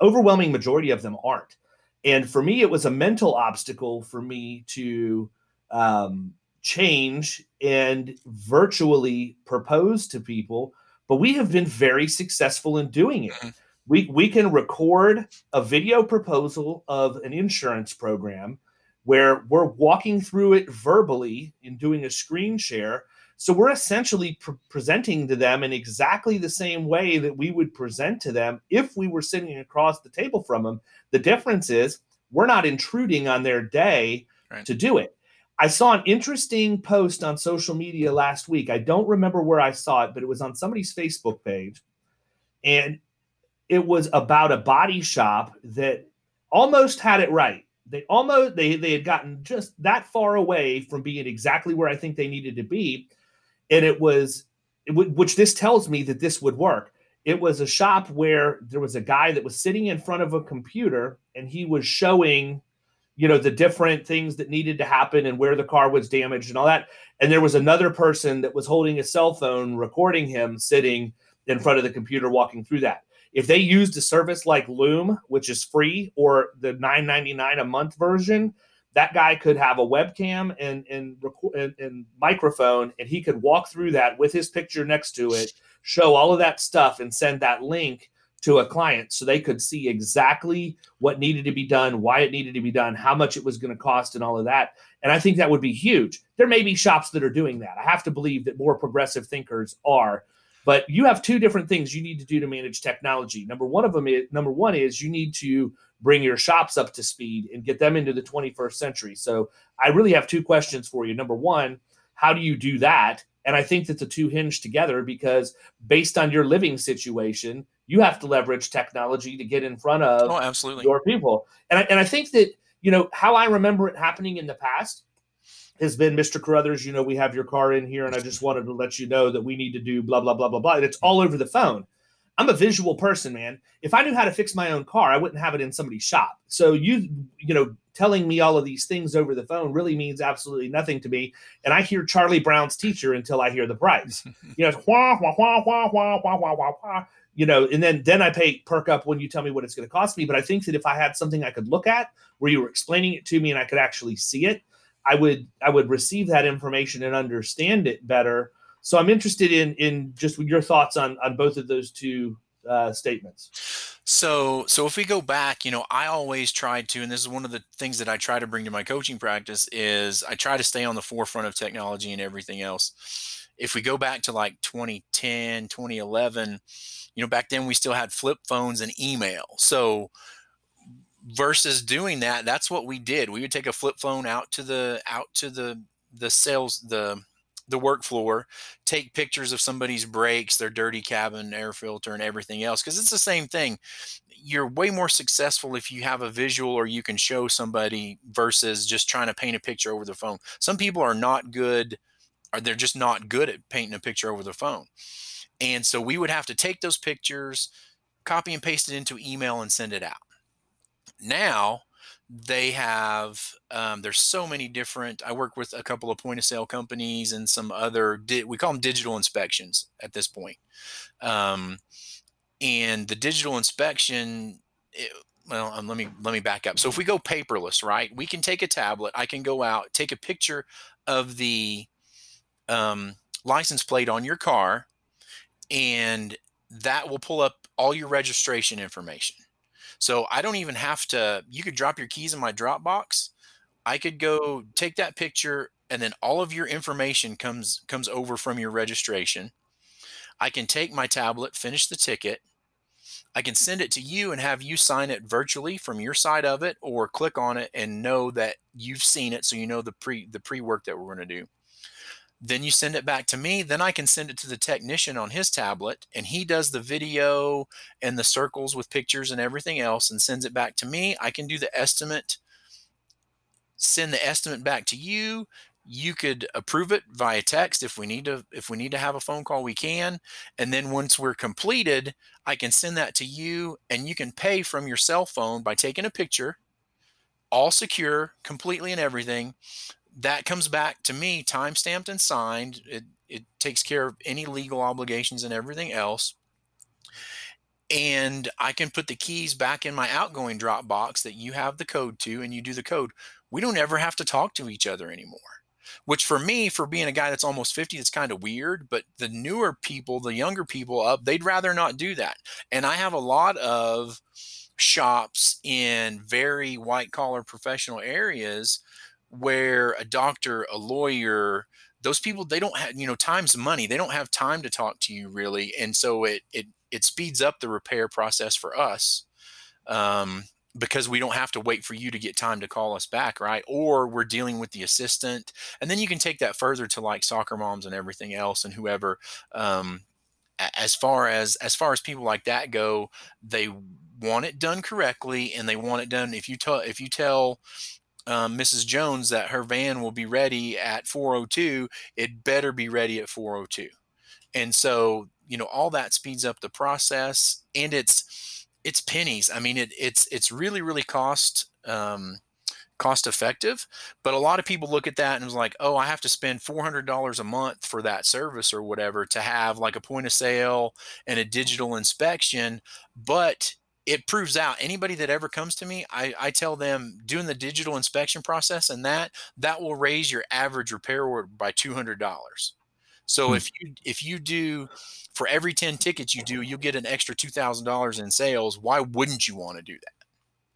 S1: overwhelming majority of them aren't and for me it was a mental obstacle for me to um, change and virtually propose to people, but we have been very successful in doing it. Mm-hmm. We, we can record a video proposal of an insurance program where we're walking through it verbally and doing a screen share. So we're essentially pre- presenting to them in exactly the same way that we would present to them if we were sitting across the table from them. The difference is we're not intruding on their day right. to do it. I saw an interesting post on social media last week. I don't remember where I saw it, but it was on somebody's Facebook page. And it was about a body shop that almost had it right. They almost they they had gotten just that far away from being exactly where I think they needed to be. And it was it would, which this tells me that this would work. It was a shop where there was a guy that was sitting in front of a computer and he was showing you know the different things that needed to happen and where the car was damaged and all that and there was another person that was holding a cell phone recording him sitting in front of the computer walking through that if they used a service like loom which is free or the 999 a month version that guy could have a webcam and and, and and microphone and he could walk through that with his picture next to it show all of that stuff and send that link to a client so they could see exactly what needed to be done, why it needed to be done, how much it was going to cost, and all of that. And I think that would be huge. There may be shops that are doing that. I have to believe that more progressive thinkers are. But you have two different things you need to do to manage technology. Number one of them is number one is you need to bring your shops up to speed and get them into the 21st century. So I really have two questions for you. Number one, how do you do that? And I think that the two hinge together because based on your living situation, you have to leverage technology to get in front of
S3: oh, absolutely.
S1: your people. And I, and I think that, you know, how I remember it happening in the past has been Mr. Carruthers, you know, we have your car in here and I just wanted to let you know that we need to do blah, blah, blah, blah, blah. And it's all over the phone. I'm a visual person, man. If I knew how to fix my own car, I wouldn't have it in somebody's shop. So you, you know, telling me all of these things over the phone really means absolutely nothing to me. And I hear Charlie Brown's teacher until I hear the price. you know, it's wah, wah, wah, wah, wah, wah, wah, wah, wah, you know, and then then I pay perk up when you tell me what it's going to cost me. But I think that if I had something I could look at where you were explaining it to me and I could actually see it, I would I would receive that information and understand it better. So I'm interested in in just your thoughts on on both of those two uh, statements.
S3: So, so if we go back, you know, I always tried to, and this is one of the things that I try to bring to my coaching practice is I try to stay on the forefront of technology and everything else. If we go back to like 2010, 2011, you know, back then we still had flip phones and email. So versus doing that, that's what we did. We would take a flip phone out to the out to the the sales the the work floor, take pictures of somebody's brakes, their dirty cabin, air filter, and everything else. Because it's the same thing. You're way more successful if you have a visual or you can show somebody versus just trying to paint a picture over the phone. Some people are not good, or they're just not good at painting a picture over the phone. And so we would have to take those pictures, copy and paste it into email and send it out. Now, they have um, there's so many different i work with a couple of point of sale companies and some other di- we call them digital inspections at this point. Um, and the digital inspection it, well um, let me let me back up. So if we go paperless right we can take a tablet i can go out take a picture of the um, license plate on your car and that will pull up all your registration information so I don't even have to, you could drop your keys in my Dropbox. I could go take that picture and then all of your information comes comes over from your registration. I can take my tablet, finish the ticket. I can send it to you and have you sign it virtually from your side of it or click on it and know that you've seen it so you know the pre the pre-work that we're going to do. Then you send it back to me. Then I can send it to the technician on his tablet, and he does the video and the circles with pictures and everything else and sends it back to me. I can do the estimate, send the estimate back to you. You could approve it via text if we need to if we need to have a phone call we can and then once we're completed I can send that to you and you can pay from your cell phone by taking a picture all secure completely and everything that comes back to me time stamped and signed. It, it takes care of any legal obligations and everything else. And I can put the keys back in my outgoing Dropbox that you have the code to, and you do the code. We don't ever have to talk to each other anymore. Which for me, for being a guy that's almost 50, it's kind of weird. But the newer people, the younger people up, they'd rather not do that. And I have a lot of shops in very white collar professional areas where a doctor, a lawyer, those people they don't have you know time's money. They don't have time to talk to you really, and so it it it speeds up the repair process for us. Um, because we don't have to wait for you to get time to call us back, right? Or we're dealing with the assistant, and then you can take that further to like soccer moms and everything else, and whoever. Um, as far as as far as people like that go, they want it done correctly, and they want it done. If you tell if you tell um, Mrs. Jones that her van will be ready at 402, it better be ready at 402. And so, you know, all that speeds up the process and it's it's pennies. I mean, it, it's it's really really cost um, cost effective, but a lot of people look at that and it's like, "Oh, I have to spend $400 a month for that service or whatever to have like a point of sale and a digital inspection." But it proves out anybody that ever comes to me I, I tell them doing the digital inspection process and that that will raise your average repair order by $200 so hmm. if you if you do for every 10 tickets you do you'll get an extra $2000 in sales. Why wouldn't you want to do that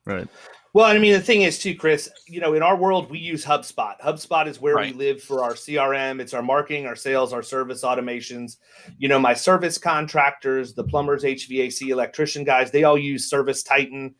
S4: right
S1: well, I mean, the thing is, too, Chris, you know, in our world, we use HubSpot. HubSpot is where
S3: right.
S1: we live for our CRM. It's our marketing, our sales, our service automations. You know, my service contractors, the plumbers, HVAC, electrician guys, they all use Service Titan.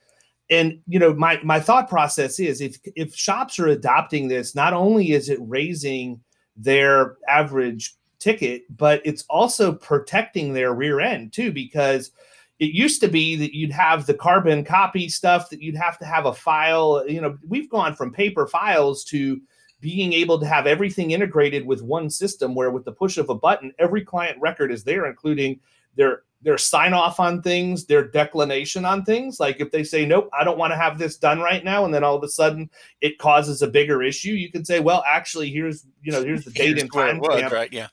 S1: And you know, my my thought process is if if shops are adopting this, not only is it raising their average ticket, but it's also protecting their rear end too, because it used to be that you'd have the carbon copy stuff that you'd have to have a file you know we've gone from paper files to being able to have everything integrated with one system where with the push of a button every client record is there including their their sign off on things, their declination on things. Like if they say, nope, I don't want to have this done right now, and then all of a sudden it causes a bigger issue, you can say, well, actually, here's you know, here's the date and time
S3: was, right? Yeah.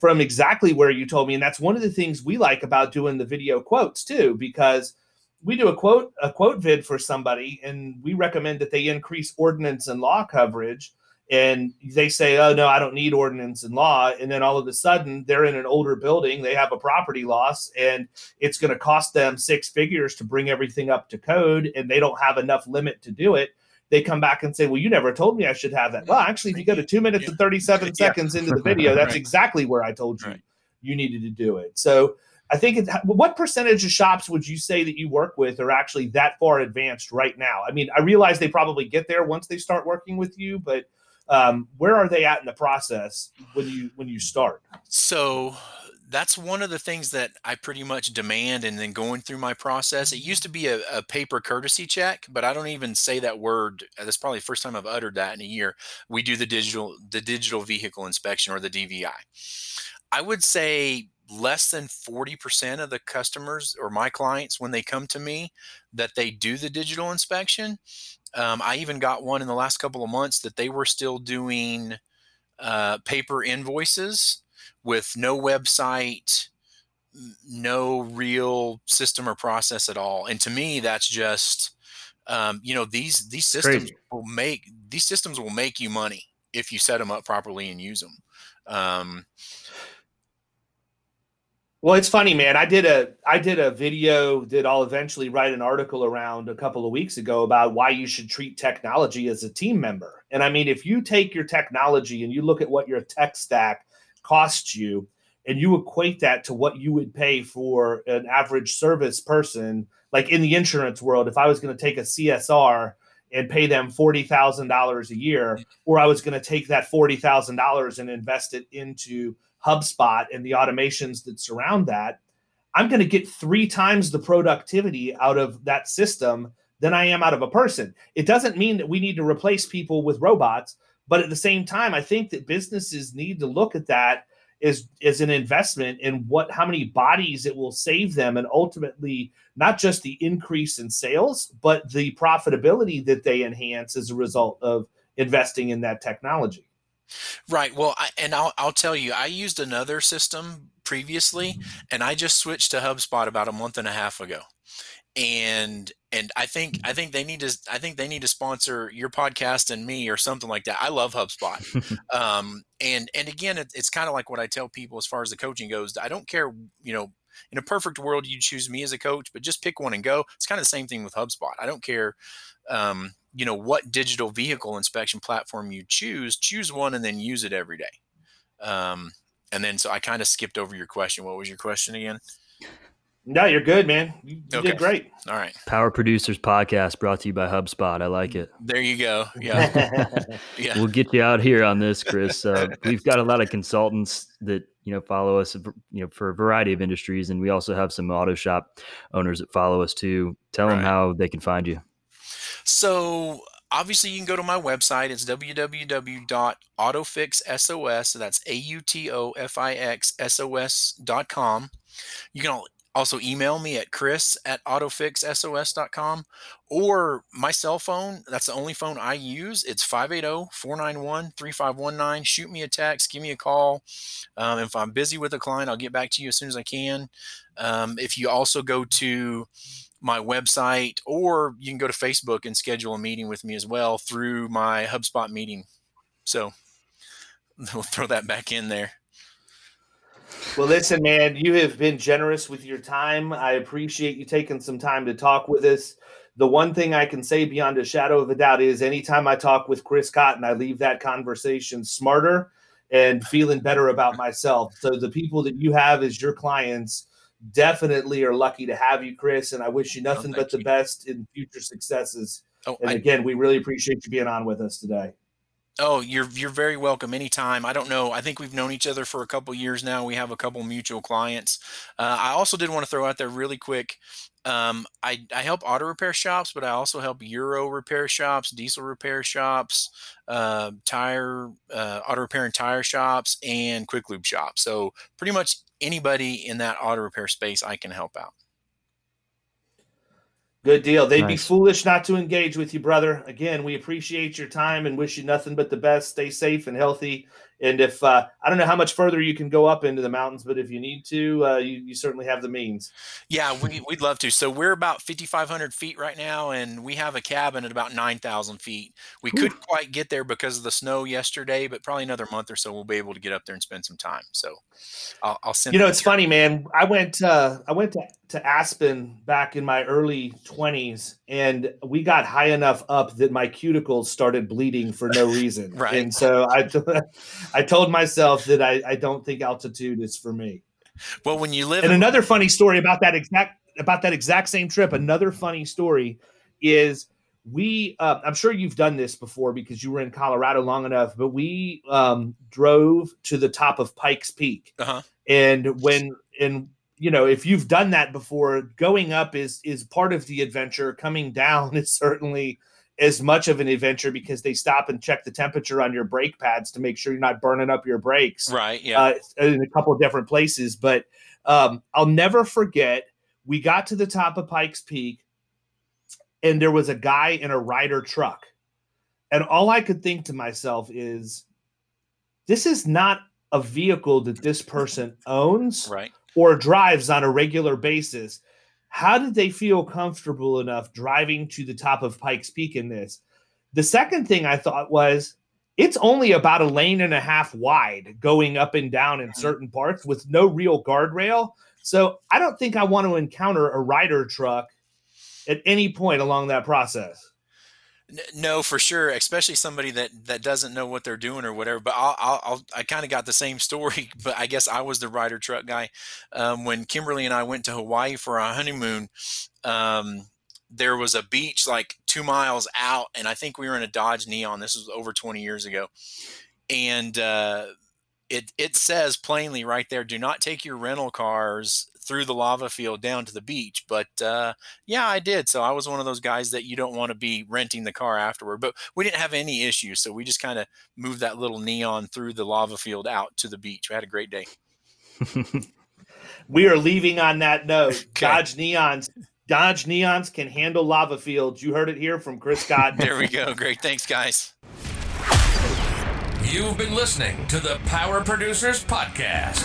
S1: From exactly where you told me. And that's one of the things we like about doing the video quotes too, because we do a quote, a quote vid for somebody, and we recommend that they increase ordinance and law coverage and they say, "Oh no, I don't need ordinance and law," and then all of a sudden they're in an older building, they have a property loss, and it's going to cost them six figures to bring everything up to code, and they don't have enough limit to do it. They come back and say, "Well, you never told me I should have that." Well, actually, if you go to two minutes and thirty-seven yeah. seconds into the video, that's right. exactly where I told you right. you needed to do it. So. I think it, what percentage of shops would you say that you work with are actually that far advanced right now? I mean, I realize they probably get there once they start working with you, but um, where are they at in the process when you when you start?
S3: So that's one of the things that I pretty much demand and then going through my process. It used to be a, a, paper courtesy check, but I don't even say that word. That's probably the first time I've uttered that in a year. We do the digital the digital vehicle inspection or the DVI. I would say less than 40% of the customers or my clients when they come to me that they do the digital inspection um, I even got one in the last couple of months that they were still doing uh, paper invoices with no website, no real system or process at all. And to me, that's just um, you know these these systems Crazy. will make these systems will make you money if you set them up properly and use them. Um,
S1: well, it's funny, man. I did a I did a video that I'll eventually write an article around a couple of weeks ago about why you should treat technology as a team member. And I mean, if you take your technology and you look at what your tech stack costs you, and you equate that to what you would pay for an average service person, like in the insurance world, if I was going to take a CSR and pay them forty thousand dollars a year, or I was going to take that forty thousand dollars and invest it into HubSpot and the automations that surround that, I'm going to get three times the productivity out of that system than I am out of a person. It doesn't mean that we need to replace people with robots, but at the same time, I think that businesses need to look at that as, as an investment in what how many bodies it will save them and ultimately not just the increase in sales, but the profitability that they enhance as a result of investing in that technology.
S3: Right. Well, I, and I'll I'll tell you, I used another system previously, mm-hmm. and I just switched to HubSpot about a month and a half ago. And and I think I think they need to I think they need to sponsor your podcast and me or something like that. I love HubSpot. um, and and again, it, it's kind of like what I tell people as far as the coaching goes. I don't care, you know, in a perfect world, you choose me as a coach, but just pick one and go. It's kind of the same thing with HubSpot. I don't care. Um, you know what digital vehicle inspection platform you choose choose one and then use it every day um, and then so i kind of skipped over your question what was your question again
S1: no you're good man. You, you okay. did great.
S3: All right.
S4: Power producers podcast brought to you by hubspot. I like it.
S3: There you go. Yeah.
S4: Yeah. We'll get you out here on this chris. Uh, we've got a lot of consultants that you know follow us you know for a variety of industries and we also have some auto shop owners that follow us too. Tell right. them how they can find you.
S3: So obviously you can go to my website. It's www.autofixsos. So that's A-U-T-O-F-I-X-S-O-S.com. You can also email me at chris at autofixsos.com or my cell phone. That's the only phone I use. It's 580-491-3519. Shoot me a text, give me a call. Um, if I'm busy with a client, I'll get back to you as soon as I can. Um, if you also go to my website, or you can go to Facebook and schedule a meeting with me as well through my HubSpot meeting. So we'll throw that back in there.
S1: Well, listen, man, you have been generous with your time. I appreciate you taking some time to talk with us. The one thing I can say beyond a shadow of a doubt is anytime I talk with Chris Cotton, I leave that conversation smarter and feeling better about myself. So the people that you have as your clients definitely are lucky to have you, Chris. And I wish you oh, nothing oh, but the best in future successes. Oh, and I, again, we really appreciate you being on with us today.
S3: Oh, you're you're very welcome anytime. I don't know. I think we've known each other for a couple years now. We have a couple mutual clients. Uh, I also did want to throw out there really quick. Um, I, I help auto repair shops, but I also help Euro repair shops, diesel repair shops, uh, tire, uh, auto repair and tire shops, and quick lube shops. So pretty much anybody in that auto repair space, I can help out.
S1: Good deal. They'd nice. be foolish not to engage with you, brother. Again, we appreciate your time and wish you nothing but the best. Stay safe and healthy. And if uh, I don't know how much further you can go up into the mountains, but if you need to, uh, you, you certainly have the means.
S3: Yeah, we, would love to. So we're about 5,500 feet right now, and we have a cabin at about 9,000 feet. We Ooh. couldn't quite get there because of the snow yesterday, but probably another month or so we'll be able to get up there and spend some time. So I'll, I'll send.
S1: You know, it's here. funny, man. I went uh, I went to, to Aspen back in my early 20s, and we got high enough up that my cuticles started bleeding for no reason.
S3: right.
S1: And so I. I told myself that I, I don't think altitude is for me.
S3: Well, when you live,
S1: and in- another funny story about that exact about that exact same trip. Another funny story is we. Uh, I'm sure you've done this before because you were in Colorado long enough. But we um, drove to the top of Pikes Peak,
S3: uh-huh.
S1: and when and you know if you've done that before, going up is is part of the adventure. Coming down is certainly as much of an adventure because they stop and check the temperature on your brake pads to make sure you're not burning up your brakes.
S3: Right. Yeah.
S1: Uh, in a couple of different places. But um, I'll never forget, we got to the top of Pikes Peak and there was a guy in a Ryder truck. And all I could think to myself is, this is not a vehicle that this person owns
S3: right.
S1: Or drives on a regular basis how did they feel comfortable enough driving to the top of Pikes Peak in this? The second thing I thought was it's only about a lane and a half wide going up and down in certain parts with no real guardrail. So I don't think I want to encounter a Ryder truck at any point along that process.
S3: No, for sure, especially somebody that that doesn't know what they're doing or whatever. But I'll, I'll, i kind of got the same story, but I guess I was the Ryder truck guy um, when Kimberly and I went to Hawaii for our honeymoon. Um, there was a beach like two miles out, and I think we were in a Dodge Neon. This was over 20 years ago, and uh, it it says plainly right there: do not take your rental cars through the lava field down to the beach. But uh, yeah, I did. So I was one of those guys that you don't want to be renting the car afterward. But we didn't have any issues, so we just kind of moved that little neon through the lava field out to the beach. We had a great day.
S1: we are leaving on that note. Okay. Dodge Neons. Dodge Neons can handle lava fields. You heard it here from Chris Scott.
S3: there we go. Great. Thanks, guys.
S2: You've been listening to the Power Producers Podcast.